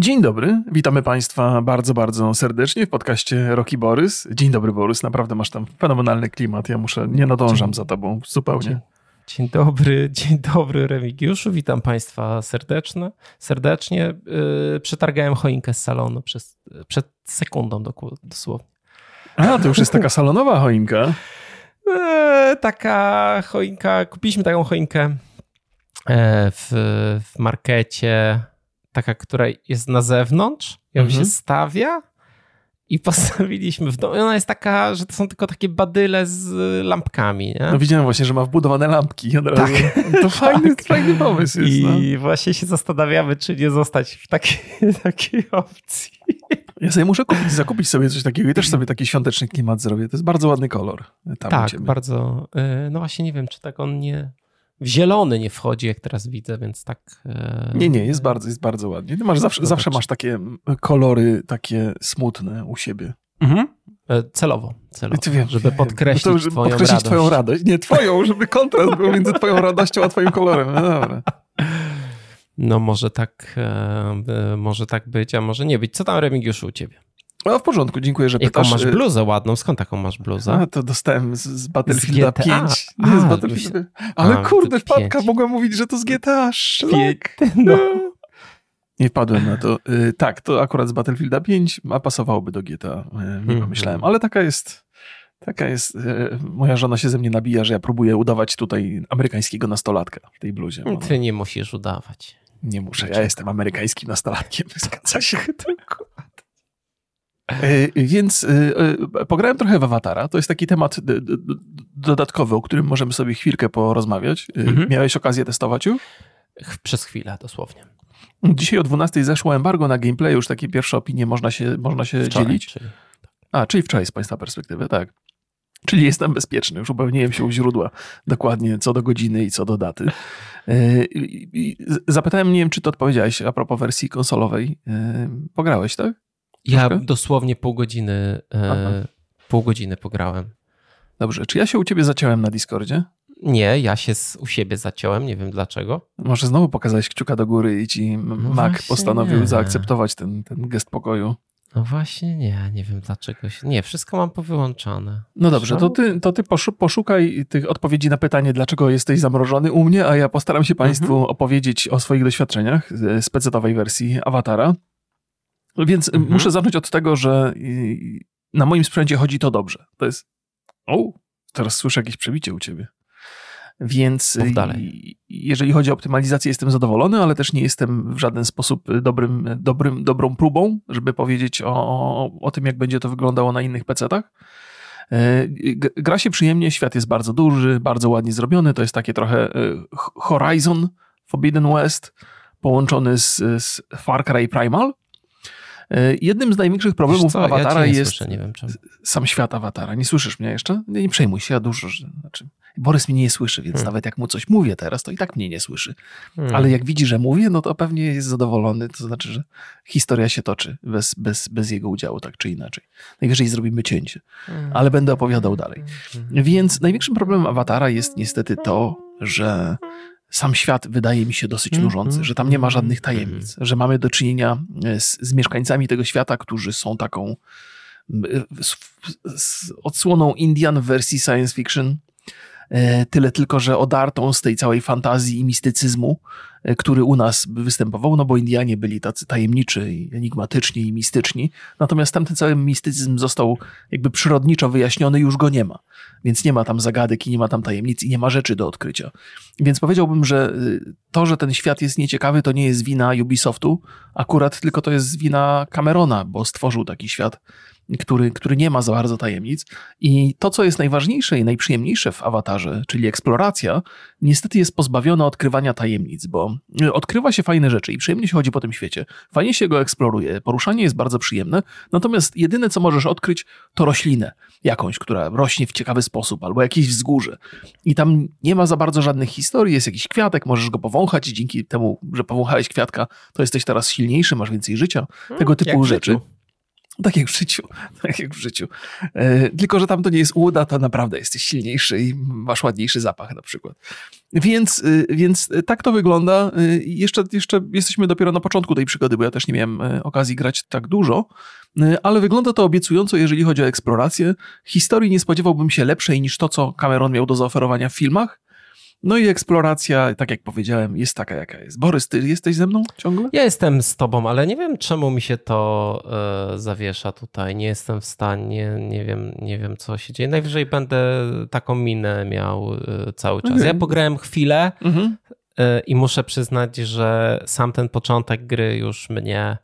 Dzień dobry, witamy Państwa bardzo, bardzo serdecznie w podcaście Roki Borys. Dzień dobry, Borys, naprawdę masz tam fenomenalny klimat. Ja muszę, nie nadążam dzień, za Tobą zupełnie. Dzień, dzień, dobry, dzień dobry, Remigiuszu. Witam Państwa serdeczne, serdecznie. Yy, przetargałem choinkę z salonu przez, przed sekundą dosłownie. A, to już jest taka salonowa choinka. Yy, taka choinka, kupiliśmy taką choinkę e, w, w markecie która jest na zewnątrz, ją mhm. się stawia i postawiliśmy w domu. Ona jest taka, że to są tylko takie badyle z lampkami. Nie? No widziałem właśnie, że ma wbudowane lampki od razu. Tak. To fajny, tak. fajny pomysł jest. I no. właśnie się zastanawiamy, czy nie zostać w takiej, takiej opcji. Ja sobie muszę kupić, zakupić sobie coś takiego i też sobie taki świąteczny klimat zrobię. To jest bardzo ładny kolor. Tam tak, bardzo. Y, no właśnie nie wiem, czy tak on nie w zielony nie wchodzi, jak teraz widzę, więc tak. E... Nie, nie, jest bardzo, jest bardzo ładnie. Ty masz zawsze, zawsze masz takie kolory takie smutne u siebie. Mhm. E, celowo, celowo wiem, żeby podkreślić, to, żeby twoją, podkreślić radość. twoją radość. Nie twoją, żeby kontrast był między twoją radością a twoim kolorem. No dobra. No może tak, e, może tak być, a może nie być. Co tam Remigiuszu u ciebie? No w porządku, dziękuję, że Jaką pytasz. masz bluzę ładną? Skąd taką masz bluzę? A, to dostałem z, z Battlefielda z 5. Nie, a, z Battlefielda. Ale a, kurde, wpadka, mogłem mówić, że to z GTA. Szlak. No. Nie wpadłem na to. Y, tak, to akurat z Battlefielda 5, a pasowałoby do GTA. Y, nie pomyślałem, mhm. ale taka jest... Taka jest, y, moja żona się ze mnie nabija, że ja próbuję udawać tutaj amerykańskiego nastolatka w tej bluzie. Ty nie musisz udawać. Nie muszę, ja jestem amerykańskim nastolatkiem, zgadza się tylko. E, więc e, e, pograłem trochę w Awatara. To jest taki temat dodatkowy, o którym możemy sobie chwilkę porozmawiać. Mhm. Miałeś okazję testować już? Przez chwilę, dosłownie. Dzisiaj o 12 zeszło embargo na gameplay, już takie pierwsze opinie można się, można się wczoraj, dzielić. Czyli... A, czyli wczoraj z Państwa perspektywy, tak. Czyli jestem bezpieczny, już upewniłem się u źródła dokładnie co do godziny i co do daty. Zapytałem, nie wiem, czy to odpowiedziałeś a propos wersji konsolowej. Pograłeś, tak? Ja dosłownie pół godziny, e, pół godziny pograłem. Dobrze, czy ja się u ciebie zaciąłem na Discordzie? Nie, ja się z, u siebie zaciąłem, nie wiem dlaczego. Może znowu pokazałeś kciuka do góry i ci no Mac postanowił nie. zaakceptować ten, ten gest pokoju. No właśnie nie, nie wiem dlaczego. Nie, wszystko mam powyłączane. No dobrze, to ty, to ty poszukaj tych odpowiedzi na pytanie, dlaczego jesteś zamrożony u mnie, a ja postaram się Państwu mhm. opowiedzieć o swoich doświadczeniach z pecetowej wersji Awatara. Więc y, mhm. muszę zacząć od tego, że y, na moim sprzęcie chodzi to dobrze. To jest. O, teraz słyszę jakieś przebicie u ciebie. Więc y, dalej. jeżeli chodzi o optymalizację, jestem zadowolony, ale też nie jestem w żaden sposób dobrym, dobrym, dobrą próbą, żeby powiedzieć o, o, o tym, jak będzie to wyglądało na innych PC-tach. Gra się przyjemnie, świat jest bardzo duży, bardzo ładnie zrobiony. To jest takie trochę Horizon Forbidden West połączony z, z Far Cry Primal. E, jednym z największych problemów co, Awatara ja jest słyszę, sam świat Awatara. Nie słyszysz mnie jeszcze? Nie, nie przejmuj się, ja dużo. Znaczy, Borys mnie nie słyszy, więc hmm. nawet jak mu coś mówię teraz, to i tak mnie nie słyszy. Hmm. Ale jak widzi, że mówię, no to pewnie jest zadowolony. To znaczy, że historia się toczy bez, bez, bez jego udziału, tak czy inaczej. Najwyżej zrobimy cięcie, hmm. ale będę opowiadał dalej. Hmm. Więc największym problemem Awatara jest niestety to, że sam świat wydaje mi się dosyć mm, nużący, że tam nie ma mm, żadnych tajemnic, że mamy do czynienia e, z, z mieszkańcami tego świata, którzy są taką z, z odsłoną Indian w wersji science fiction, E, tyle tylko, że odartą z tej całej fantazji i mistycyzmu, e, który u nas występował, no bo Indianie byli tacy tajemniczy enigmatyczni i mistyczni. Natomiast tamten cały mistycyzm został jakby przyrodniczo wyjaśniony, już go nie ma. Więc nie ma tam zagadek i nie ma tam tajemnic i nie ma rzeczy do odkrycia. Więc powiedziałbym, że y, to, że ten świat jest nieciekawy, to nie jest wina Ubisoftu, akurat tylko to jest wina Camerona, bo stworzył taki świat który, który nie ma za bardzo tajemnic. I to, co jest najważniejsze i najprzyjemniejsze w awatarze, czyli eksploracja, niestety jest pozbawiona odkrywania tajemnic, bo odkrywa się fajne rzeczy i przyjemnie się chodzi po tym świecie. Fajnie się go eksploruje, poruszanie jest bardzo przyjemne, natomiast jedyne, co możesz odkryć, to roślinę jakąś, która rośnie w ciekawy sposób, albo jakieś wzgórze. I tam nie ma za bardzo żadnych historii, jest jakiś kwiatek, możesz go powąchać i dzięki temu, że powąchałeś kwiatka, to jesteś teraz silniejszy, masz więcej życia, tego typu rzeczy. Tak jak w życiu, tak jak w życiu. E, tylko, że tam to nie jest uda, to naprawdę jesteś silniejszy i masz ładniejszy zapach na przykład. Więc, e, więc tak to wygląda. E, jeszcze, jeszcze jesteśmy dopiero na początku tej przygody, bo ja też nie miałem e, okazji grać tak dużo, e, ale wygląda to obiecująco, jeżeli chodzi o eksplorację. Historii nie spodziewałbym się lepszej niż to, co Cameron miał do zaoferowania w filmach. No i eksploracja, tak jak powiedziałem, jest taka, jaka jest. Borys, ty jesteś ze mną ciągle? Ja jestem z tobą, ale nie wiem, czemu mi się to e, zawiesza tutaj. Nie jestem w stanie, nie wiem, nie wiem, co się dzieje. Najwyżej będę taką minę miał e, cały czas. Okej. Ja pograłem chwilę Mhm. e, i muszę przyznać, że sam ten początek gry już mnie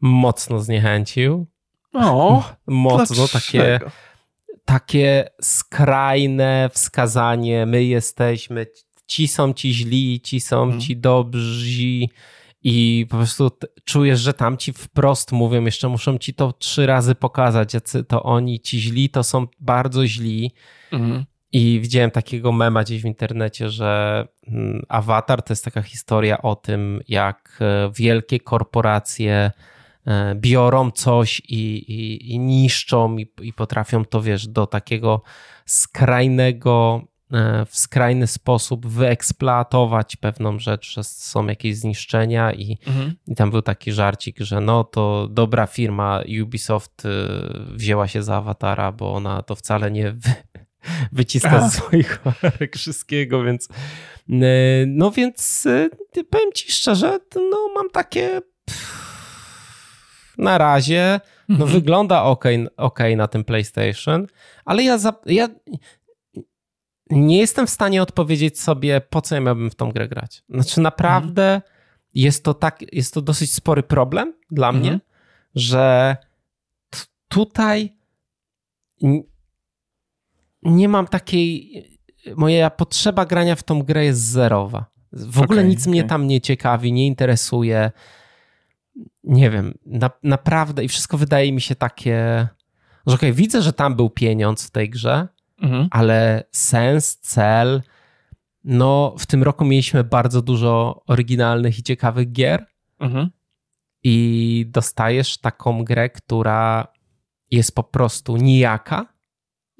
mocno zniechęcił. O, Mocno dlaczego? takie skrajne wskazanie, my jesteśmy, ci są ci źli, ci są Mhm. ci dobrzy i po prostu czujesz, że tam ci wprost mówią, jeszcze muszą ci to trzy razy pokazać, jacy to oni, ci źli to są bardzo źli Mhm. i widziałem takiego mema gdzieś w internecie, że mm, Avatar to jest taka historia o tym, jak e, wielkie korporacje biorą coś i, i, i niszczą i, i potrafią to, wiesz, do takiego skrajnego, e, w skrajny sposób wyeksploatować pewną rzecz, że są jakieś zniszczenia i, Mhm. i tam był taki żarcik, że no to dobra firma Ubisoft y, wzięła się za awatara, bo ona to wcale nie wy, wyciska z swoich wszystkiego, więc no więc powiem ci szczerze, no mam takie pff, na razie no Mhm. wygląda ok, okay na tym PlayStation, ale ja, za, ja nie jestem w stanie odpowiedzieć sobie, po co ja miałbym w tą grę grać. Znaczy naprawdę jest to tak, jest to dosyć spory problem dla Mhm. mnie, że t- tutaj n- nie mam takiej, moja potrzeba grania w tą grę jest zerowa. W ogóle nic mnie okej. tam nie ciekawi, nie interesuje. Nie wiem, na, naprawdę i wszystko wydaje mi się takie, że okej, widzę, że tam był pieniądz w tej grze, Mhm. ale sens, cel. No, w tym roku mieliśmy bardzo dużo oryginalnych i ciekawych gier, Mhm. i dostajesz taką grę, która jest po prostu nijaka.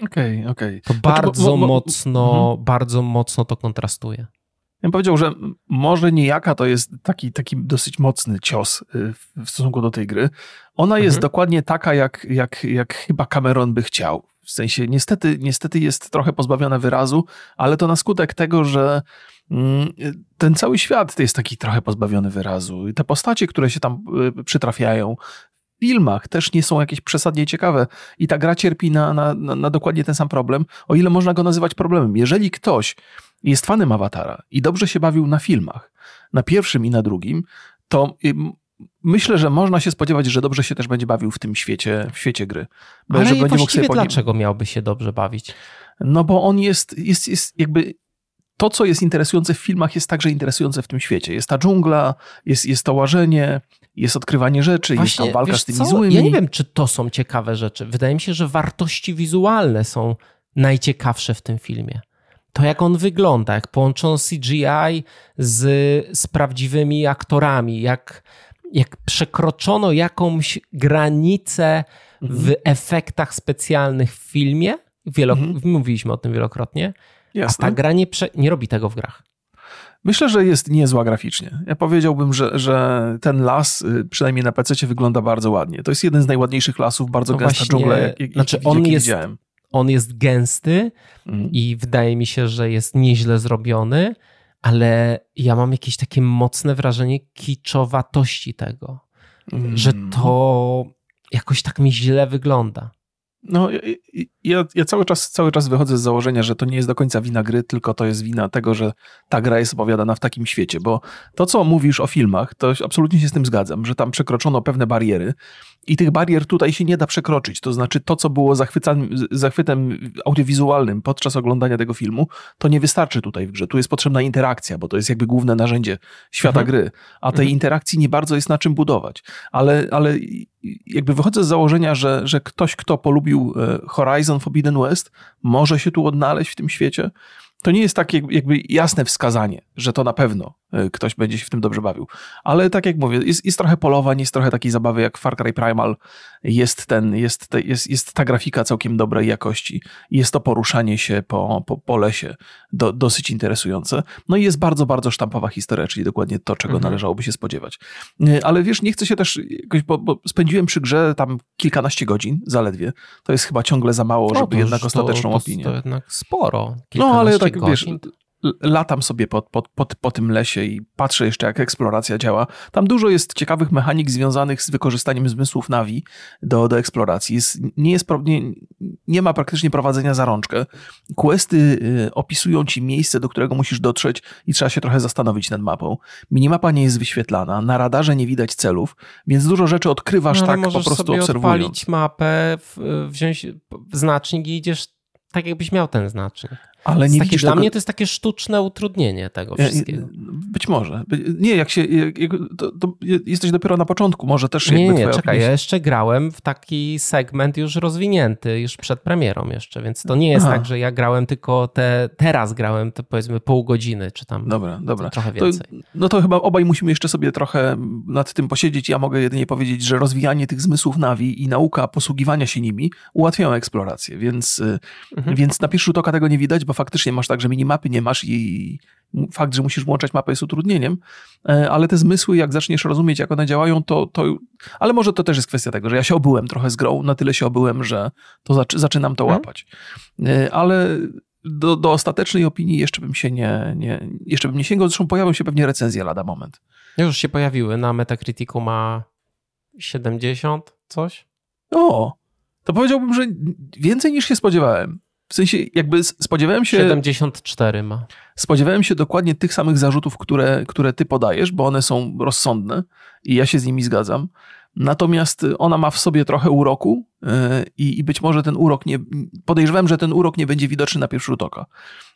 Okej, okej. To Znaczy, bo- bardzo bo- bo- mocno, bardzo mocno to kontrastuje. Ja bym powiedział, że może niejaka to jest taki, taki dosyć mocny cios y, w- stosunku do tej gry. Ona jest Mhm. dokładnie taka, jak, jak, jak chyba Cameron by chciał. W sensie, niestety, niestety jest trochę pozbawiona wyrazu, ale to na skutek tego, że mm, ten cały świat jest taki trochę pozbawiony wyrazu. I te postacie, które się tam y, przytrafiają, w filmach też nie są jakieś przesadnie ciekawe. I ta gra cierpi na, na, na dokładnie ten sam problem, o ile można go nazywać problemem. Jeżeli ktoś jest fanem Awatara i dobrze się bawił na filmach, na pierwszym i na drugim, to ym, myślę, że można się spodziewać, że dobrze się też będzie bawił w tym świecie, w świecie gry. Bo Ale że będzie mógł sobie dlaczego miałby się dobrze bawić? No bo on jest, jest, jest jakby to, co jest interesujące w filmach, jest także interesujące w tym świecie. Jest ta dżungla, jest, jest to łażenie, jest odkrywanie rzeczy, jest tam walka z tymi co? złymi. Ja nie wiem, czy to są ciekawe rzeczy. Wydaje mi się, że wartości wizualne są najciekawsze w tym filmie. To jak on wygląda, jak połączono CGI z, z prawdziwymi aktorami, jak, jak przekroczono jakąś granicę w Mhm. efektach specjalnych w filmie. Wielo, Mhm. Mówiliśmy o tym wielokrotnie. A Jasne. ta gra nie, prze, nie robi tego w grach. Myślę, że jest niezła graficznie. Ja powiedziałbym, że, że ten las, y, przynajmniej na PC, wygląda bardzo ładnie. To jest jeden z najładniejszych lasów, bardzo No gęsta właśnie, dżungla, jak, jak, znaczy jak, on jest- widziałem. On jest gęsty, Mhm. i wydaje mi się, że jest nieźle zrobiony, ale ja mam jakieś takie mocne wrażenie kiczowatości tego, że Mm. to jakoś tak mi źle wygląda. No, ja- ja, cały, czas, cały czas wychodzę z założenia, że to nie jest do końca wina gry, tylko to jest wina tego, że ta gra jest opowiadana w takim świecie, bo to, co mówisz o filmach, to absolutnie się z tym zgadzam, że tam przekroczono pewne bariery i tych barier tutaj się nie da przekroczyć. To znaczy to, co było zachwytem audiowizualnym podczas oglądania tego filmu, to nie wystarczy tutaj w grze. Tu jest potrzebna interakcja, bo to jest jakby główne narzędzie świata Mhm. gry, a tej Mhm. interakcji nie bardzo jest na czym budować. Ale, ale jakby wychodzę z założenia, że, że ktoś, kto polubił e, Horizon Forbidden West, może się tu odnaleźć w tym świecie. To nie jest takie jakby jasne wskazanie, że to na pewno ktoś będzie się w tym dobrze bawił. Ale tak jak mówię, jest, jest trochę polowań, jest trochę takiej zabawy jak Far Cry Primal, jest, ten, jest, te, jest, jest ta grafika całkiem dobrej jakości, jest to poruszanie się po, po, po lesie do, dosyć interesujące. No i jest bardzo, bardzo sztampowa historia, czyli dokładnie to, czego mhm. należałoby się spodziewać. Y, ale wiesz, nie chcę się też jakoś, bo, bo spędziłem przy grze tam kilkanaście godzin zaledwie. To jest chyba ciągle za mało, żeby jednak ostateczną to, opinię. To jednak sporo. No ale tak godzin. wiesz, latam sobie po, po, po, po, tym lesie i patrzę jeszcze, jak eksploracja działa. Tam dużo jest ciekawych mechanik związanych z wykorzystaniem zmysłów Navi do, do eksploracji. Jest, nie, jest, nie, nie ma praktycznie prowadzenia za rączkę. Questy y, opisują ci miejsce, do którego musisz dotrzeć i trzeba się trochę zastanowić nad mapą. Minimapa nie jest wyświetlana, na radarze nie widać celów, więc dużo rzeczy odkrywasz no, tak po prostu sobie obserwując. odpalić mapę, wziąć znacznik i idziesz tak jakbyś miał ten znacznik. Ale nie takie, Dla tego... mnie to jest takie sztuczne utrudnienie tego wszystkiego. Być może. Nie, jak się. Jak, to, to jesteś dopiero na początku, może też. Nie, nie, czekaj, ja jeszcze grałem w taki segment już rozwinięty, już przed premierą jeszcze, więc to nie jest Aha. tak, że ja grałem tylko te. Teraz grałem to powiedzmy pół godziny, czy tam. Dobra, dobra. Trochę więcej. To, no to chyba obaj musimy jeszcze sobie trochę nad tym posiedzieć. Ja mogę jedynie powiedzieć, że rozwijanie tych zmysłów nawi i nauka posługiwania się nimi ułatwiają eksplorację, więc, y, mhm. więc na pierwszy rzut oka tego nie widać, bo faktycznie masz tak, że minimapy nie masz i fakt, że musisz włączać mapę jest utrudnieniem, e, ale te zmysły, jak zaczniesz rozumieć, jak one działają, to, to ale może to też jest kwestia tego, że ja się obyłem trochę z grą, na tyle się obyłem, że to zaczy, zaczynam to mhm. łapać. E, ale do, do ostatecznej opinii jeszcze bym się nie, nie, jeszcze bym nie sięgał, zresztą pojawią się pewnie recenzje lada moment. Już się pojawiły, na Metacriticu ma 70 coś? O, to powiedziałbym, że więcej niż się spodziewałem. W sensie, jakby spodziewałem się. 74 ma. Spodziewałem się dokładnie tych samych zarzutów, które, które ty podajesz, bo one są rozsądne i ja się z nimi zgadzam. Natomiast ona ma w sobie trochę uroku e, i, i być może ten urok nie. Podejrzewam, że ten urok nie będzie widoczny na pierwszy rzut oka.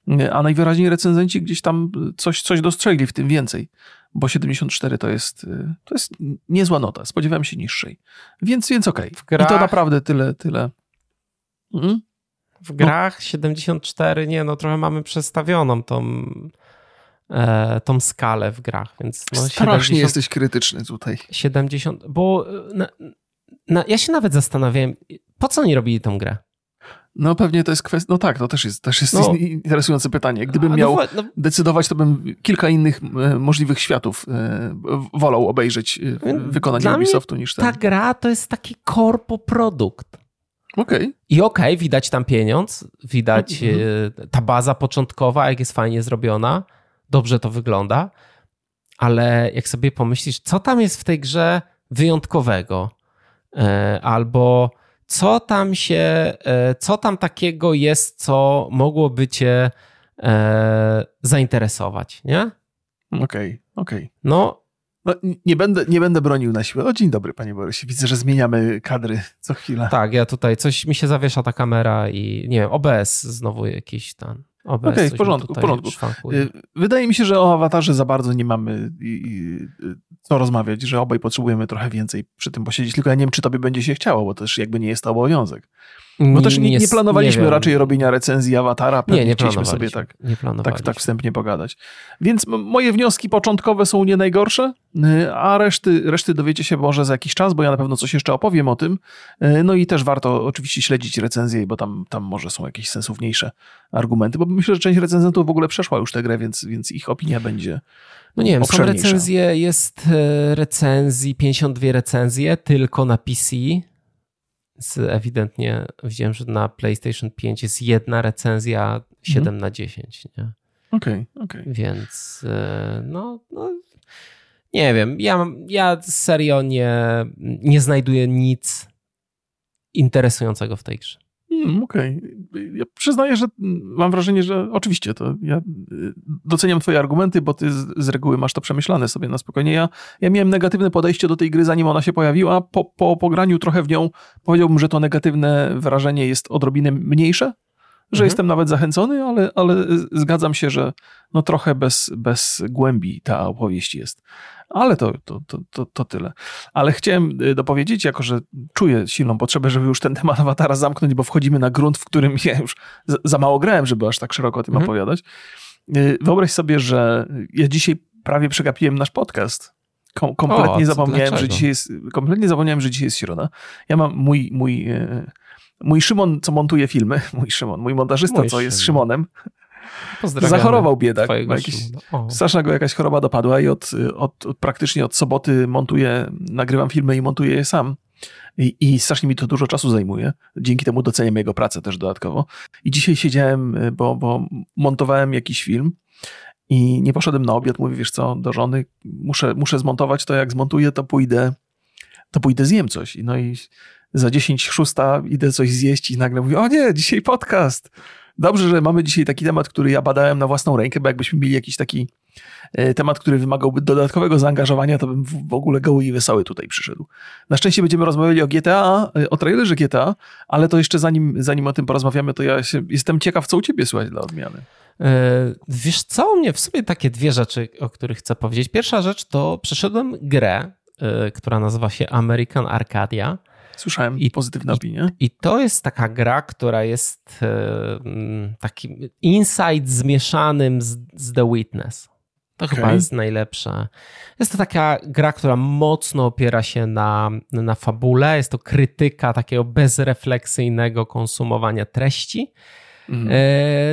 E, a najwyraźniej recenzenci gdzieś tam coś, coś dostrzegli w tym więcej, bo 74 to jest, e, to jest niezła nota. Spodziewałem się niższej. Więc, więc okej. Okay. I to naprawdę tyle, tyle. Mhm w grach 74, nie no, trochę mamy przestawioną tą, e, tą skalę w grach, więc no, Strasznie 70, jesteś krytyczny tutaj. 70, bo na, na, ja się nawet zastanawiałem, po co oni robili tą grę? No pewnie to jest kwestia, no tak, to też jest, też jest no. interesujące pytanie. Gdybym no, miał no, decydować, to bym kilka innych e, możliwych światów e, wolał obejrzeć e, wykonanie Ubisoftu niż ten. Ta gra to jest taki korpo produkt. Okay. I okej, okay, widać tam pieniądz, widać mm -hmm. ta baza początkowa, jak jest fajnie zrobiona, dobrze to wygląda, ale jak sobie pomyślisz, co tam jest w tej grze wyjątkowego, e, albo co tam się, e, co tam takiego jest, co mogłoby cię zainteresować, nie? Okej, okay, okej. No, no, nie, będę, nie będę bronił na siłę. O, dzień dobry, panie Borysie. Widzę, że zmieniamy kadry co chwilę. Tak, ja tutaj coś mi się zawiesza ta kamera i nie wiem, OBS znowu jakiś tam. Okej, okay, w porządku, w porządku. Y, wydaje mi się, że o awatarze za bardzo nie mamy co rozmawiać, że obaj potrzebujemy trochę więcej przy tym posiedzieć. Tylko ja nie wiem, czy tobie będzie się chciało, bo też jakby nie jest to obowiązek. Bo też nie, nie planowaliśmy nie raczej robienia recenzji awatara, pewnie nie, nie chcieliśmy sobie tak, tak, tak wstępnie pogadać. Więc moje wnioski początkowe są nie najgorsze, y, a reszty, reszty dowiecie się może za jakiś czas, bo ja na pewno coś jeszcze opowiem o tym. Y, no i też warto oczywiście śledzić recenzje, bo tam, tam może są jakieś sensowniejsze argumenty, bo myślę, że część recenzentów w ogóle przeszła już tę grę, więc, więc ich opinia będzie no nie wiem, są recenzje, jest e, recenzji, 52 recenzje tylko na PC, ewidentnie widziałem, że na PlayStation 5 jest jedna recenzja 7 mhm. na 10. Okej, okej. Okay, okay. Więc e, no, no, nie wiem, ja, ja serio nie, nie znajduję nic interesującego w tej grze. Hmm, Okej. Okay. Ja przyznaję, że mam wrażenie, że oczywiście to ja y, doceniam twoje argumenty, bo ty z, z, reguły masz to przemyślane sobie na spokojnie. Ja, ja miałem negatywne podejście do tej gry, zanim ona się pojawiła. Po, po pograniu trochę w nią powiedziałbym, że to negatywne wrażenie jest odrobinę mniejsze, że mhm. jestem nawet zachęcony, ale, ale zgadzam się, że no trochę bez, bez głębi ta opowieść jest. Ale to, to, to, to, tyle. Ale chciałem y, dopowiedzieć, jako że czuję silną potrzebę, żeby już ten temat awatara zamknąć, bo wchodzimy na grunt, w którym ja już za mało grałem, żeby aż tak szeroko o tym mhm. opowiadać. Y, wyobraź sobie, że ja dzisiaj prawie przegapiłem nasz podcast. Kom kompletnie o, zapomniałem, że dzisiaj jest, kompletnie zapomniałem, że dzisiaj jest środa. Ja mam mój, mój, e, mój Szymon, co montuje filmy, mój Szymon, mój montażysta, mój co Szymon. jest Szymonem, zachorował biedak. Jakiś, straszna go jakaś choroba dopadła i od, od, od, praktycznie od soboty montuję, nagrywam filmy i montuję je sam. I, I, strasznie mi to dużo czasu zajmuje. Dzięki temu doceniam jego pracę też dodatkowo. I dzisiaj siedziałem, bo, bo montowałem jakiś film i nie poszedłem na obiad. Mówię, wiesz co, do żony, muszę, muszę zmontować to. Jak zmontuję, to pójdę, to pójdę zjem coś. No i za 10 szósta idę coś zjeść i nagle mówię, o nie, dzisiaj podcast. Dobrze, że mamy dzisiaj taki temat, który ja badałem na własną rękę, bo jakbyśmy mieli jakiś taki e, temat, który wymagałby dodatkowego zaangażowania, to bym w ogóle goły i wesoły tutaj przyszedł. Na szczęście będziemy rozmawiali o GTA, e, o trailerze GTA, ale to jeszcze zanim, zanim o tym porozmawiamy, to ja się, jestem ciekaw, co u ciebie słychać dla odmiany. E, wiesz co, u mnie w sobie takie dwie rzeczy, o których chcę powiedzieć. Pierwsza rzecz to przeszedłem grę, która nazywa się American Arcadia. Słyszałem I, pozytywne i, opinie. I to jest taka gra, która jest e, takim insight zmieszanym z, z The Witness. To okay. chyba jest najlepsze. Jest to taka gra, która mocno opiera się na, na fabule. Jest to krytyka takiego bezrefleksyjnego konsumowania treści. Mm.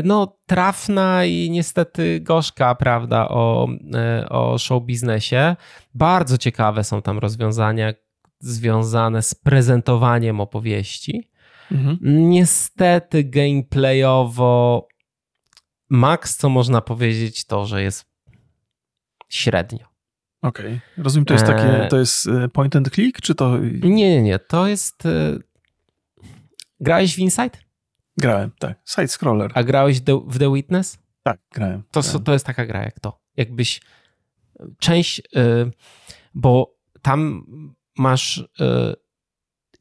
No, trafna i niestety gorzka, prawda, o, e, o show biznesie. Bardzo ciekawe są tam rozwiązania, związane z prezentowaniem opowieści. Mhm. Niestety gameplayowo max, co można powiedzieć, to, że jest średnio. Okej, okay. rozumiem, to jest takie, e, to jest e, point and click, czy to... Nie, nie, nie, to jest... E, grałeś w Inside? Grałem, tak, side scroller. A grałeś w The Witness? Tak, grałem. To, grałem. to jest taka gra jak to. Jakbyś część, bo tam masz y,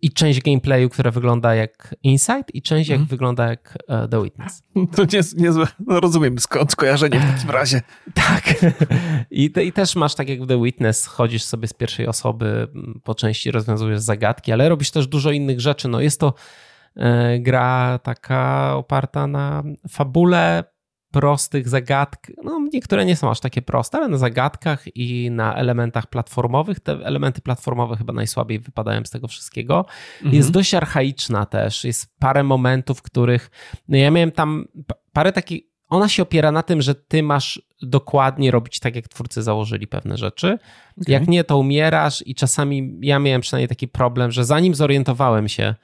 i część gameplayu, która wygląda jak Insight i część jak mhm. wygląda jak uh, The Witness. To nie, niezłe, no rozumiem skąd skojarzenie w takim razie. tak. I, I też masz tak jak w The Witness, chodzisz sobie z pierwszej osoby, po części rozwiązujesz zagadki, ale robisz też dużo innych rzeczy. No jest to e, gra taka oparta na fabule, prostych zagadkach, no niektóre nie są aż takie proste, ale na zagadkach i na elementach platformowych, te elementy platformowe chyba najsłabiej wypadają z tego wszystkiego. Mhm. Jest dość archaiczna też, jest parę momentów, w których, no ja miałem tam parę takich, ona się opiera na tym, że ty masz dokładnie robić tak, jak twórcy założyli pewne rzeczy. Okay. Jak nie, to umierasz i czasami ja miałem przynajmniej taki problem, że zanim zorientowałem się,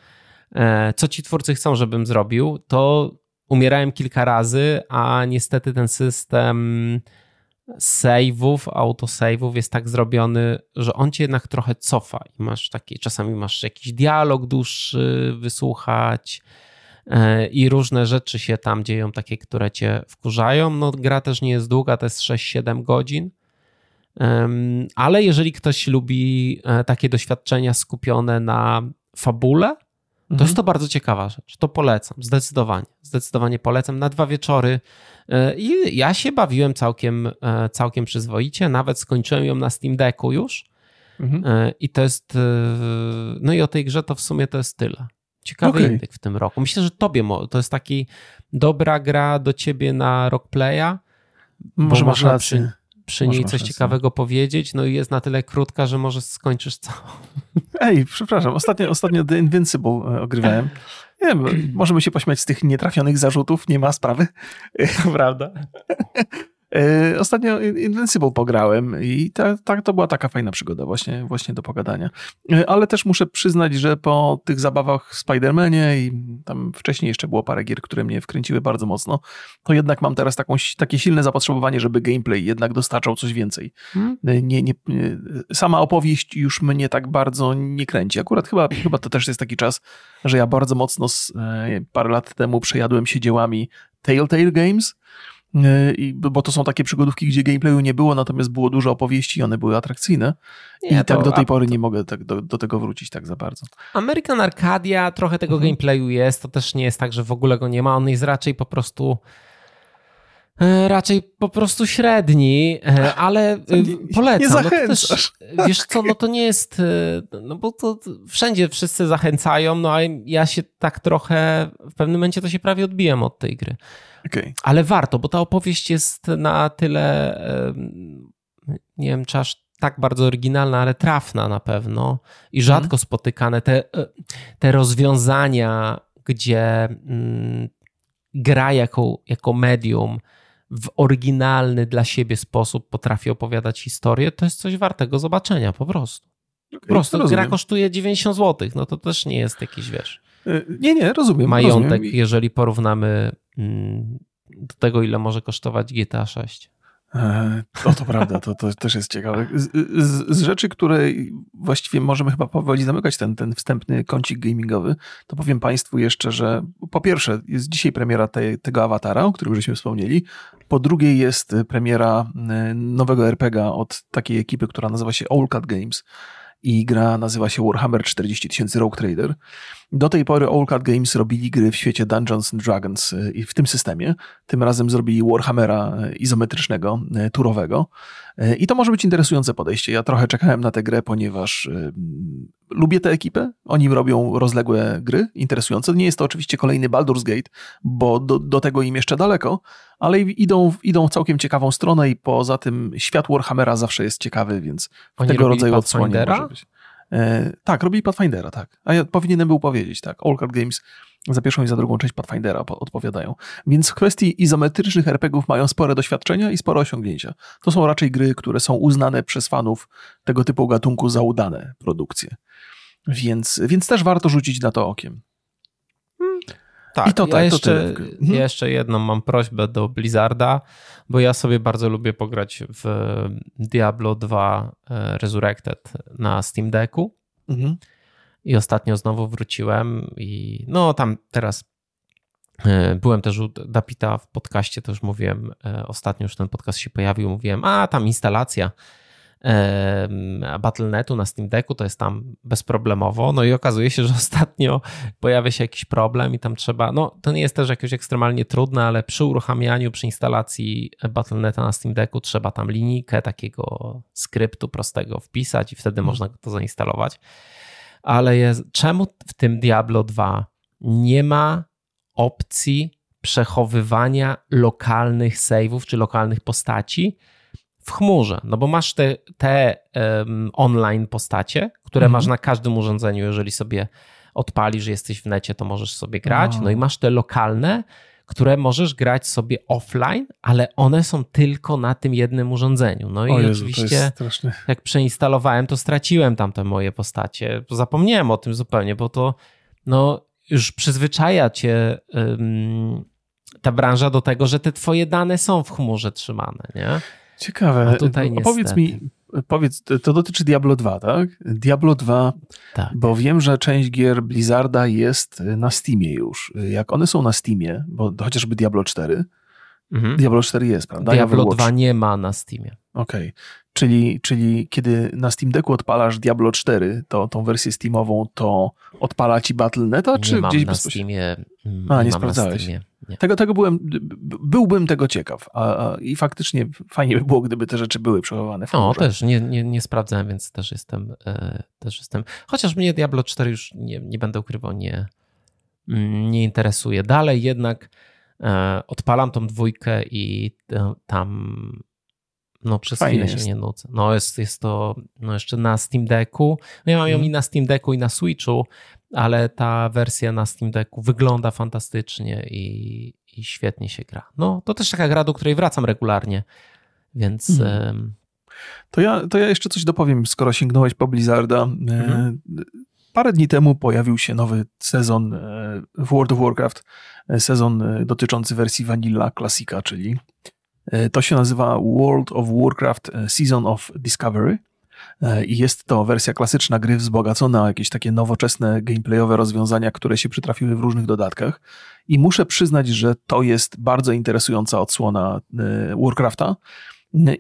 e, co ci twórcy chcą, żebym zrobił, to umierałem kilka razy, a niestety ten system save'ów, autosave'ów jest tak zrobiony, że on cię jednak trochę cofa i masz takie, czasami masz jakiś dialog dłuższy wysłuchać e, i różne rzeczy się tam dzieją, takie, które cię wkurzają. No gra też nie jest długa, to jest 6-7 godzin, ale jeżeli ktoś lubi e, takie doświadczenia skupione na fabule, to mhm. jest to bardzo ciekawa rzecz. To polecam, zdecydowanie. Zdecydowanie polecam na dwa wieczory. E, I ja się bawiłem całkiem, e, całkiem przyzwoicie. Nawet skończyłem ją na Steam Decku już. Mhm. E, I to jest. No i o tej grze to w sumie to jest tyle. Ciekawy okay. indyk w tym roku. Myślę, że tobie to jest taki dobra gra do ciebie na rockplaya. Może masz rację. Przy przy niej coś ciekawego powiedzieć, no i jest na tyle krótka, że może skończysz całą. Ej, przepraszam, ostatnio, ostatnio The Invincible e, ogrywałem. Nie wiem, możemy się pośmiać z tych nietrafionych zarzutów, nie ma sprawy. Prawda? E, ostatnio Invincible pograłem i ta, ta, to była taka fajna przygoda właśnie, właśnie do pogadania. E, ale też muszę przyznać, że po tych zabawach w Spider-Manie i tam wcześniej jeszcze było parę gier, które mnie wkręciły bardzo mocno, to jednak mam teraz taką, takie silne zapotrzebowanie, żeby gameplay jednak dostarczał coś więcej. Hmm? E, nie, nie, sama opowieść już mnie tak bardzo nie kręci. Akurat chyba, chyba to też jest taki czas, że ja bardzo mocno z, parę lat temu przejadłem się dziełami Telltale Games, E, bo to są takie przygodówki, gdzie gameplayu nie było, natomiast było dużo opowieści i one były atrakcyjne. Nie, I tak do tej pory nie mogę tak do, do, tego wrócić tak za bardzo. American Arcadia, trochę tego mhm. gameplayu jest, to też nie jest tak, że w ogóle go nie ma, on jest raczej po prostu raczej po prostu średni, e, ale nie, polecam. Nie zachęcasz. No też, wiesz co, no to nie jest, no bo to wszędzie wszyscy zachęcają, no a ja się tak trochę, w pewnym momencie to się prawie odbijam od tej gry. Okay. Ale warto, bo ta opowieść jest na tyle nie wiem, czy aż tak bardzo oryginalna, ale trafna na pewno i rzadko mhm. spotykane. Te, te rozwiązania, gdzie mm, gra jako, jako medium w oryginalny dla siebie sposób potrafi opowiadać historię, to jest coś wartego zobaczenia po prostu. Okay, po prostu gra kosztuje 90 zł, no to też nie jest jakiś, wiesz... E, nie, nie, rozumiem. Majątek, rozumiem. jeżeli porównamy mm, do tego, ile może kosztować GTA 6. E, o, to prawda, to, to też jest ciekawe. Z, z, z, rzeczy, które właściwie możemy chyba powoli zamykać ten, ten wstępny kącik gamingowy, to powiem Państwu jeszcze, że po pierwsze jest dzisiaj premiera te, tego awatara, o którym żeśmy wspomnieli. Po drugie jest premiera e, nowego RPGa od takiej ekipy, która nazywa się All Cut Games i gra nazywa się Warhammer 40 000 Rogue Trader. Do tej pory All Cat Games robili gry w świecie Dungeons and Dragons y, i w tym systemie. Tym razem zrobili Warhammera y, izometrycznego, y, turowego. I to może być interesujące podejście. Ja trochę czekałem na tę grę, ponieważ lubię tę ekipę. Oni robią rozległe gry, interesujące. Nie jest to oczywiście kolejny Baldur's Gate, bo do, do tego im jeszcze daleko, ale idą, idą w całkiem ciekawą stronę i poza tym świat Warhammera zawsze jest ciekawy, więc Oni tego rodzaju odsłonie może być. E, tak, robili Pathfindera, tak. A ja powinienem był powiedzieć, tak. All Card Games za pierwszą i za drugą część Pathfindera odpowiadają. Więc w kwestii izometrycznych RPGów mają spore doświadczenia i spore osiągnięcia. To są raczej gry, które są uznane przez fanów tego typu gatunku za udane produkcje. Więc, więc też warto rzucić na to okiem. Tak, I to, ja tak, jeszcze, to mhm. jeszcze jedną mam prośbę do Blizzarda, bo ja sobie bardzo lubię pograć w Diablo 2 e, Resurrected na Steam Decku. Mhm. I ostatnio znowu wróciłem i no tam teraz e, byłem też u Dapita w podcaście, to już mówiłem, e, ostatnio już ten podcast się pojawił, mówiłem, a tam instalacja Battle.netu na Steam Decku, to jest tam bezproblemowo. No i okazuje się, że ostatnio pojawia się jakiś problem i tam trzeba, no to nie jest też jakieś ekstremalnie trudne, ale przy uruchamianiu, przy instalacji Battle.neta na Steam Decku trzeba tam linijkę takiego skryptu prostego wpisać i wtedy hmm. można to zainstalować. Ale jest, czemu w tym Diablo 2 nie ma opcji przechowywania lokalnych save'ów czy lokalnych postaci? W chmurze, no bo masz te, te um, online postacie, które mhm. masz na każdym urządzeniu, jeżeli sobie odpalisz, że jesteś w necie, to możesz sobie grać, no, no i masz te lokalne, które możesz grać sobie offline, ale one są tylko na tym jednym urządzeniu. No i Jezu, oczywiście, jak przeinstalowałem, to straciłem tam te moje postacie. Zapomniałem o tym zupełnie, bo to no, już przyzwyczaja cię ta branża do tego, że te twoje dane są w chmurze trzymane, nie? Ciekawe. A tutaj niestety. Powiedz mi, powiedz, to dotyczy Diablo 2, tak? Diablo 2, tak. bo wiem, że część gier Blizzarda jest na Steamie już. Jak one są na Steamie, bo chociażby Diablo 4, mhm. Diablo 4 jest, prawda? Diablo 2 nie ma na Steamie. Okej. Okay. Czyli, czyli kiedy na Steam Decku odpalasz Diablo 4, to tą wersję Steamową, to odpala ci Battle.neta, czy nie gdzieś mam na Steamie. Mm, a, nie, nie sprawdzałeś. Tego, tego byłem, byłbym tego ciekaw. A, a, I faktycznie fajnie by było, gdyby te rzeczy były przechowywane w No, też nie, nie, nie sprawdzałem, więc też jestem, e, też jestem. Chociaż mnie Diablo 4 już nie, nie będę ukrywał, nie, mm, nie interesuje. Dalej jednak e, odpalam tą dwójkę i e, tam no przez Fajnie chwilę jest. się nie nudzę. No jest, jest to no jeszcze na Steam Decku. No ja mam ją hmm. i na Steam Decku i na Switchu, ale ta wersja na Steam Decku wygląda fantastycznie i, i świetnie się gra. No to też taka gra, do której wracam regularnie, więc... Hmm. To ja, to ja jeszcze coś dopowiem, skoro sięgnąłeś po Blizzarda. Mhm. Parę dni temu pojawił się nowy sezon e, w World of Warcraft, e, sezon e, dotyczący wersji Vanilla Classica, czyli E, to się nazywa World of Warcraft e, Season of Discovery. E, I jest to wersja klasyczna gry wzbogacona o jakieś takie nowoczesne gameplayowe rozwiązania, które się przytrafiły w różnych dodatkach. I muszę przyznać, że to jest bardzo interesująca odsłona Warcrafta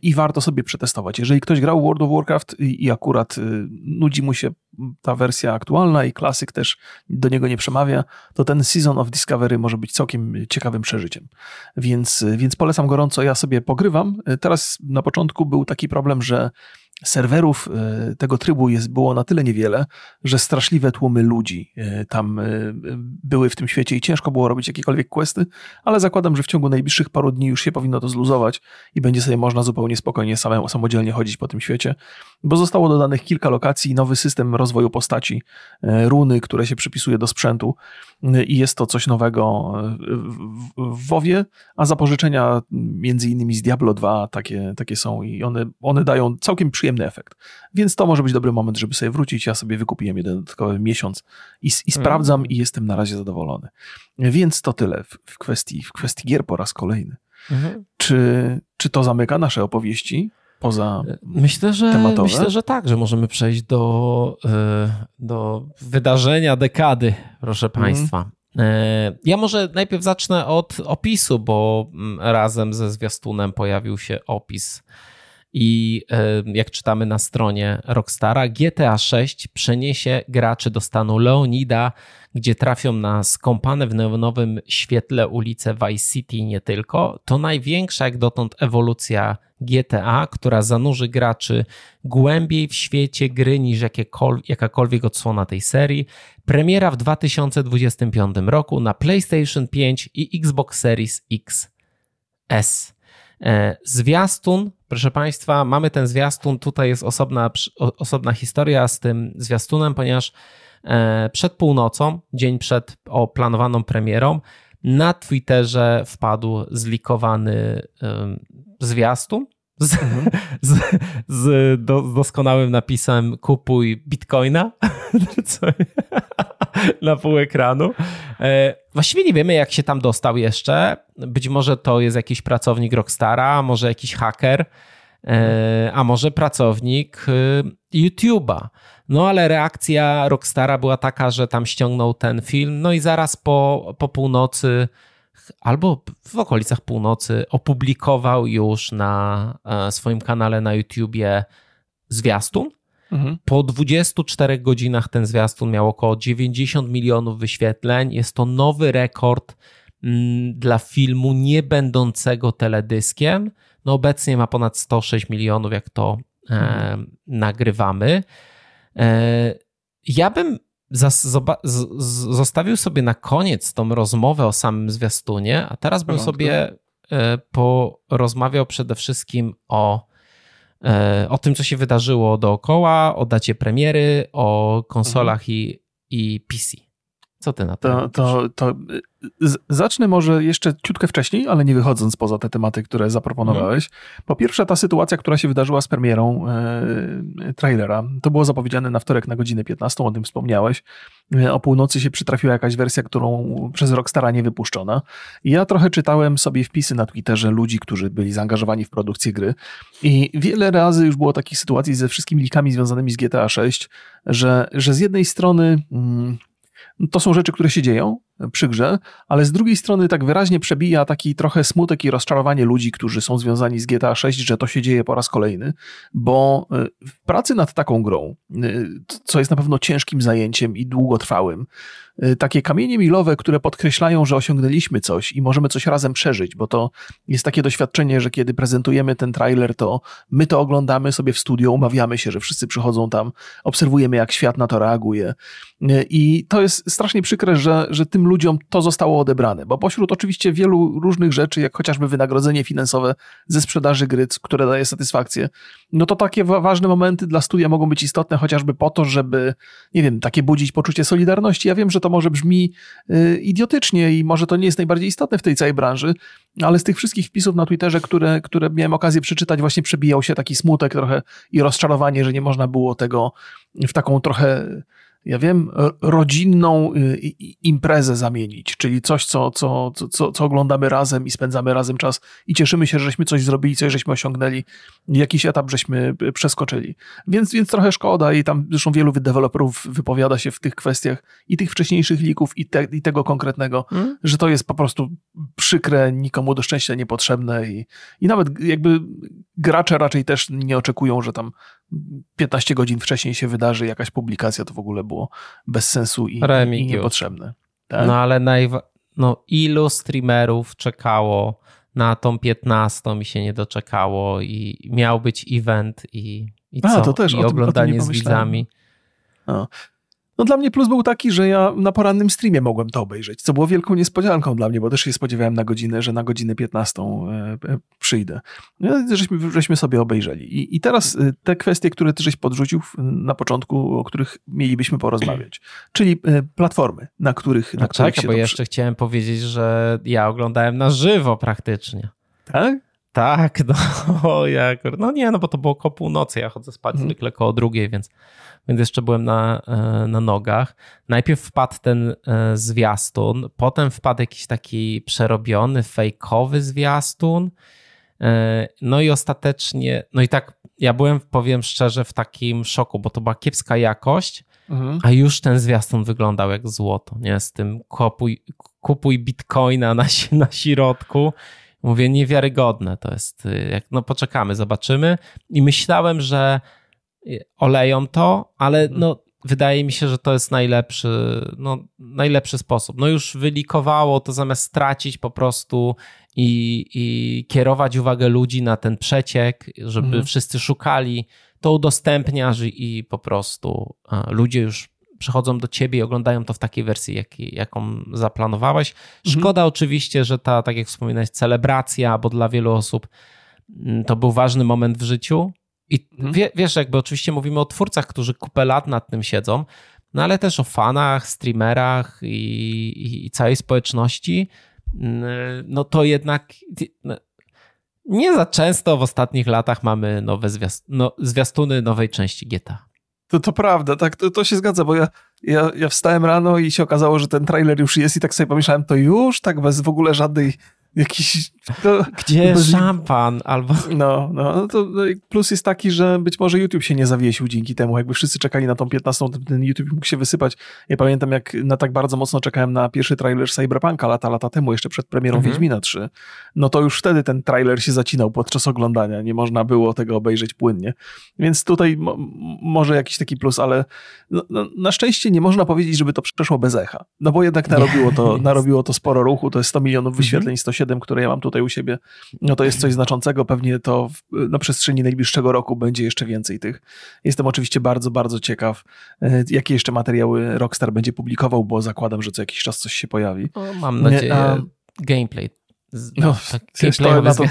i warto sobie przetestować. Jeżeli ktoś grał World of Warcraft i akurat y, nudzi mu się ta wersja aktualna i klasyk też do niego nie przemawia, to ten Season of Discovery może być całkiem ciekawym przeżyciem. Więc, więc polecam gorąco, ja sobie pogrywam. Teraz na początku był taki problem, że serwerów e, tego trybu jest, było na tyle niewiele, że straszliwe tłumy ludzi e, tam e, były w tym świecie i ciężko było robić jakiekolwiek questy, ale zakładam, że w ciągu najbliższych paru dni już się powinno to zluzować i będzie sobie można zupełnie spokojnie samemu, samodzielnie chodzić po tym świecie, bo zostało dodanych kilka lokacji, nowy system rozwoju postaci, runy, które się przypisuje do sprzętu i jest to coś nowego w WoWie, a zapożyczenia między innymi z Diablo 2 takie, takie są i one, one dają całkiem przyjemny efekt. Więc to może być dobry moment, żeby sobie wrócić. Ja sobie wykupiłem jeden dodatkowy miesiąc i, i sprawdzam mm. i jestem na razie zadowolony. Więc to tyle w, w, kwestii, w kwestii gier po raz kolejny. Mhm. Czy, czy to zamyka nasze opowieści? Poza myślę, że myślę, że tak, że możemy przejść do, e, do wydarzenia dekady, proszę mhm. Państwa. Mm. Ja może najpierw zacznę od opisu, bo mm, razem ze zwiastunem pojawił się opis i e, jak czytamy na stronie Rockstara, GTA 6 przeniesie graczy do stanu Leonida, gdzie trafią na skąpane w neonowym świetle ulice Vice City nie tylko. To największa jak dotąd ewolucja GTA, która zanurzy graczy głębiej w świecie gry niż jakakolwiek odsłona tej serii. Premiera w 2025 roku na PlayStation 5 i Xbox Series X S. E, zwiastun, proszę Państwa, mamy ten zwiastun. Tutaj jest osobna, osobna historia z tym zwiastunem, ponieważ e, przed północą, dzień przed planowaną premierą, na Twitterze wpadł zlikowany zwiastun z, mhm. z, z, do, z doskonałym napisem kupuj bitcoina na pół ekranu. E, właściwie nie wiemy, jak się tam dostał jeszcze. Być może to jest jakiś pracownik Rockstara, może jakiś haker, e, a może pracownik e, YouTube'a. No ale reakcja Rockstara była taka, że tam ściągnął ten film, no i zaraz po, po północy albo w okolicach północy opublikował już na e, swoim kanale na YouTubie zwiastun. Mhm. Po 24 godzinach ten zwiastun miał około 90 milionów wyświetleń. Jest to nowy rekord mm, dla filmu nie będącego teledyskiem. No obecnie ma ponad 106 milionów, jak to e, mhm. nagrywamy. E, ja bym zostawił sobie na koniec tą rozmowę o samym zwiastunie, a teraz bym sobie e, porozmawiał przede wszystkim o, e, o tym, co się wydarzyło dookoła, o dacie premiery, o konsolach mhm. i, i PC. Co ty na to? To, to, to zacznę może jeszcze ciutkę wcześniej, ale nie wychodząc poza te tematy, które zaproponowałeś. Po pierwsze, ta sytuacja, która się wydarzyła z premierą e, trailera, to było zapowiedziane na wtorek na godzinę 15, o tym wspomniałeś. E, o północy się przytrafiła jakaś wersja, którą przez Rockstara nie wypuszczono. Ja trochę czytałem sobie wpisy na Twitterze ludzi, którzy byli zaangażowani w produkcję gry i wiele razy już było takich sytuacji ze wszystkimi likami związanymi z GTA 6, że, że z jednej strony... Mm, to są rzeczy, które się dzieją przy grze, ale z drugiej strony tak wyraźnie przebija taki trochę smutek i rozczarowanie ludzi, którzy są związani z GTA 6, że to się dzieje po raz kolejny, bo y, w pracy nad taką grą, y, co jest na pewno ciężkim zajęciem i długotrwałym, y, takie kamienie milowe, które podkreślają, że osiągnęliśmy coś i możemy coś razem przeżyć, bo to jest takie doświadczenie, że kiedy prezentujemy ten trailer, to my to oglądamy sobie w studio, umawiamy się, że wszyscy przychodzą tam, obserwujemy jak świat na to reaguje. I to jest strasznie przykre, że, że tym ludziom to zostało odebrane, bo pośród oczywiście wielu różnych rzeczy, jak chociażby wynagrodzenie finansowe ze sprzedaży gry, które daje satysfakcję, no to takie ważne momenty dla studia mogą być istotne chociażby po to, żeby, nie wiem, takie budzić poczucie solidarności. Ja wiem, że to może brzmi y, idiotycznie i może to nie jest najbardziej istotne w tej całej branży, ale z tych wszystkich wpisów na Twitterze, które, które miałem okazję przeczytać, właśnie przebijał się taki smutek trochę i rozczarowanie, że nie można było tego w taką trochę ja wiem, rodzinną y, imprezę zamienić, czyli coś, co, co, co, co oglądamy razem i spędzamy razem czas i cieszymy się, że żeśmy coś zrobili, coś żeśmy osiągnęli, jakiś etap żeśmy y, przeskoczyli. Więc, więc trochę szkoda i tam zresztą wielu deweloperów wypowiada się w tych kwestiach i tych wcześniejszych lików i, te, i tego konkretnego, hmm? że to jest po prostu przykre, nikomu do szczęścia niepotrzebne i, i nawet jakby gracze raczej też nie oczekują, że tam 15 godzin wcześniej się wydarzy jakaś publikacja, to w ogóle było bez sensu i, i niepotrzebne. Tak? No ale najwa- no, ilu streamerów czekało na tą 15 i się nie doczekało i miał być event i I co? A, to też I oglądanie tym, z widzami. A. No dla mnie plus był taki, że ja na porannym streamie mogłem to obejrzeć, co było wielką niespodzianką dla mnie, bo też się spodziewałem na godzinę, że na godzinę 15 e, e, przyjdę. No, żeśmy, żeśmy sobie obejrzeli. I, I teraz e, te kwestie, które ty żeś podrzucił na początku, o których mielibyśmy porozmawiać, czyli platformy, na których, no na których czeka, bo jeszcze chciałem powiedzieć, że ja oglądałem na żywo praktycznie. Tak? Tak, no, jak, no nie, no bo to było koło północy, ja chodzę spać hmm. zwykle koło drugiej, więc więc jeszcze byłem na, e, na nogach. Najpierw wpadł ten e, zwiastun, potem wpadł jakiś taki przerobiony, fejkowy zwiastun. E, no i ostatecznie, no i tak ja byłem, powiem szczerze, w takim szoku, bo to była kiepska jakość, mhm. a już ten zwiastun wyglądał jak złoto, nie? Z tym kupuj, kupuj bitcoina na, na środku. Mówię, niewiarygodne to jest. Jak, no poczekamy, zobaczymy. I myślałem, że oleją to, ale mhm. no, wydaje mi się, że to jest najlepszy, no, najlepszy sposób. No już wylikowało to zamiast stracić po prostu i, i kierować uwagę ludzi na ten przeciek, żeby mhm. wszyscy szukali, to udostępniasz i, i po prostu ludzie już przychodzą do ciebie i oglądają to w takiej wersji, jak, jaką zaplanowałeś. Szkoda mhm. oczywiście, że ta, tak jak wspominałeś, celebracja, bo dla wielu osób mm, to był ważny moment w życiu, i mhm. wie, wiesz, jakby oczywiście mówimy o twórcach, którzy kupę lat nad tym siedzą, no ale też o fanach, streamerach i, i, i całej społeczności. No to jednak no, nie za często w ostatnich latach mamy nowe zwiast no, zwiastuny nowej części GTA. To, to prawda, tak, to, to się zgadza, bo ja, ja, ja wstałem rano i się okazało, że ten trailer już jest i tak sobie pomyślałem, to już, tak bez w ogóle żadnej jakiś... To, Gdzie szampan albo... No, no, no to no plus jest taki, że być może YouTube się nie zawiesił dzięki temu, jakby wszyscy czekali na tą 15, ten YouTube mógł się wysypać. Ja pamiętam, jak na tak bardzo mocno czekałem na pierwszy trailer Cyberpunka lata, lata temu, jeszcze przed premierą mhm. Wiedźmina 3, no to już wtedy ten trailer się zacinał podczas oglądania, nie można było tego obejrzeć płynnie. Więc tutaj mo może jakiś taki plus, ale no, no, na szczęście nie można powiedzieć, żeby to przeszło bez echa, no bo jednak narobiło to, narobiło to sporo ruchu, to jest 100 milionów wyświetleń, mhm. 107 7, które ja mam tutaj u siebie, no to jest coś znaczącego. Pewnie to w, na przestrzeni najbliższego roku będzie jeszcze więcej tych. Jestem oczywiście bardzo, bardzo ciekaw, e, jakie jeszcze materiały Rockstar będzie publikował, bo zakładam, że co jakiś czas coś się pojawi. O, mam nadzieję, A, gameplay. no, tak, gameplay na to,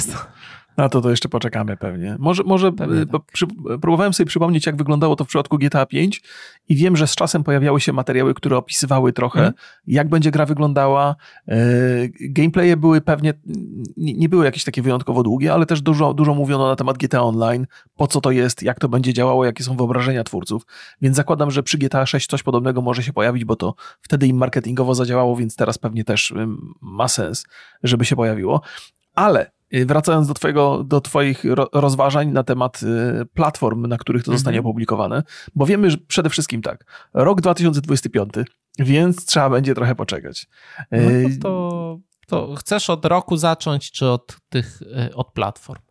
na to to jeszcze poczekamy pewnie. Może, może pewnie tak. przy, próbowałem sobie przypomnieć, jak wyglądało to w przypadku GTA 5 i wiem, że z czasem pojawiały się materiały, które opisywały trochę, mm. jak będzie gra wyglądała. E, gameplaye były pewnie, nie, były jakieś takie wyjątkowo długie, ale też dużo, dużo mówiono na temat GTA Online, po co to jest, jak to będzie działało, jakie są wyobrażenia twórców. Więc zakładam, że przy GTA 6 coś podobnego może się pojawić, bo to wtedy im marketingowo zadziałało, więc teraz pewnie też ma sens, żeby się pojawiło. Ale Y, wracając do, twojego, do Twoich rozważań na temat y, platform, na których to zostanie mhm. opublikowane, bo wiemy że przede wszystkim tak, rok 2025, więc trzeba będzie trochę poczekać. No to, y, to, to chcesz od roku zacząć, czy od tych, od platform?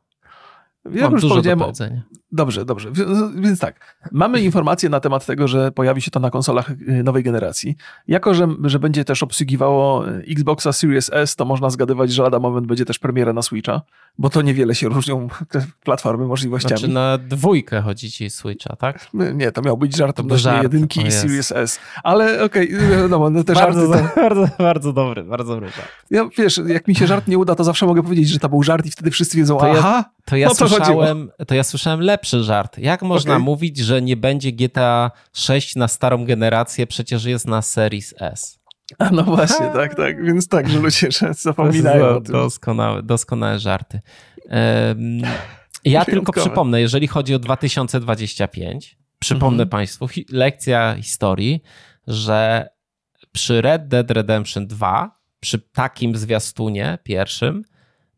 Ja Mam już dużo powiedziałem, do powiedzenia. Dobrze, dobrze. Więc tak, mamy informacje na temat tego, że pojawi się to na konsolach y, nowej generacji. Jako, że, że będzie też obsługiwało y, Xboxa Series S, to można zgadywać, że lada moment będzie też premiera na Switcha, bo to niewiele się różnią te platformy możliwościami. Znaczy na dwójkę chodzi ci Switcha, tak? Nie, to miał być żart odnośnie żart. jedynki i Series S. Ale okej, okay, no, no te bardzo, żarty... To... Bardzo, bardzo dobry, bardzo dobry żart. Ja, wiesz, jak mi się żart nie uda, to zawsze mogę powiedzieć, że to był żart i wtedy wszyscy wiedzą, to aha, ja, to ja, no to słyszałem, to ja słyszałem lepszy żart. Jak można okay. mówić, że nie będzie GTA 6 na starą generację, przecież jest na Series S? A no właśnie, tak, tak. Więc tak, że ludzie zapominają o tym. Doskonałe, doskonałe żarty. Um, ja tylko przypomnę, jeżeli chodzi o 2025, przypomnę mhm. Państwu hi lekcja historii, że przy Red Dead Redemption 2, przy takim zwiastunie pierwszym,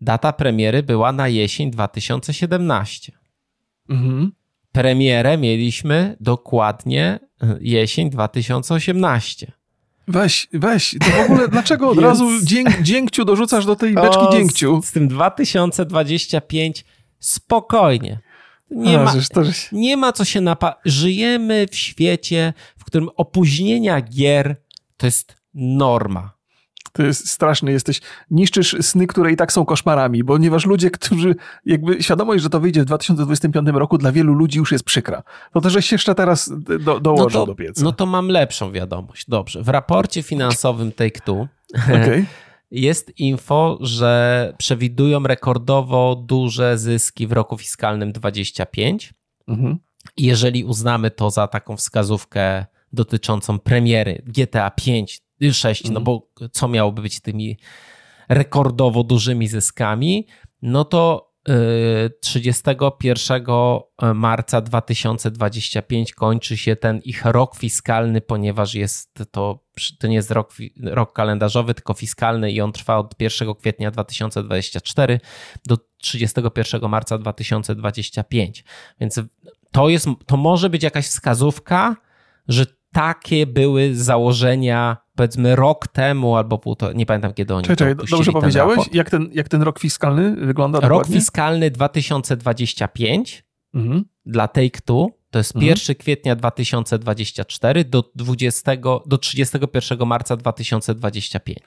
data premiery była na jesień 2017. Mhm. Premierę mieliśmy dokładnie e, jesień 2018. Weź, weź, to w ogóle dlaczego od razu dzięk, dziękciu dorzucasz do tej beczki o, dziękciu? Z, z tym 2025 spokojnie. Nie, A, ma, nie ma co się napa... Żyjemy w świecie, w którym opóźnienia gier to jest norma. To jest straszny, jesteś, niszczysz sny, które i tak są koszmarami, ponieważ ludzie, którzy, jakby świadomość, że to wyjdzie w 2025 roku, dla wielu ludzi już jest przykra. To też się jeszcze teraz do, dołożą no do pieca. No to mam lepszą wiadomość. Dobrze. W raporcie finansowym Take-Two okay. jest info, że przewidują rekordowo duże zyski w roku fiskalnym 25. Mhm. Jeżeli uznamy to za taką wskazówkę dotyczącą premiery GTA 5, 6, no mhm. bo co miałoby być tymi rekordowo dużymi zyskami, no to 31 y, marca 2025 kończy się ten ich rok fiskalny, ponieważ jest to, to nie jest rok, rok kalendarzowy, tylko fiskalny i on trwa od 1 kwietnia 2024 do 31 marca 2025. Więc to, jest, to może być jakaś wskazówka, że takie były założenia, powiedzmy rok temu albo półtora, nie pamiętam kiedy oni Czekaj, to dobrze powiedziałeś? Jak ten, jak ten rok fiskalny wygląda Rok dokładnie? fiskalny 2025 mhm. dla Take-Two to jest mhm. 1 kwietnia 2024 do, 20, do 31 marca 2025.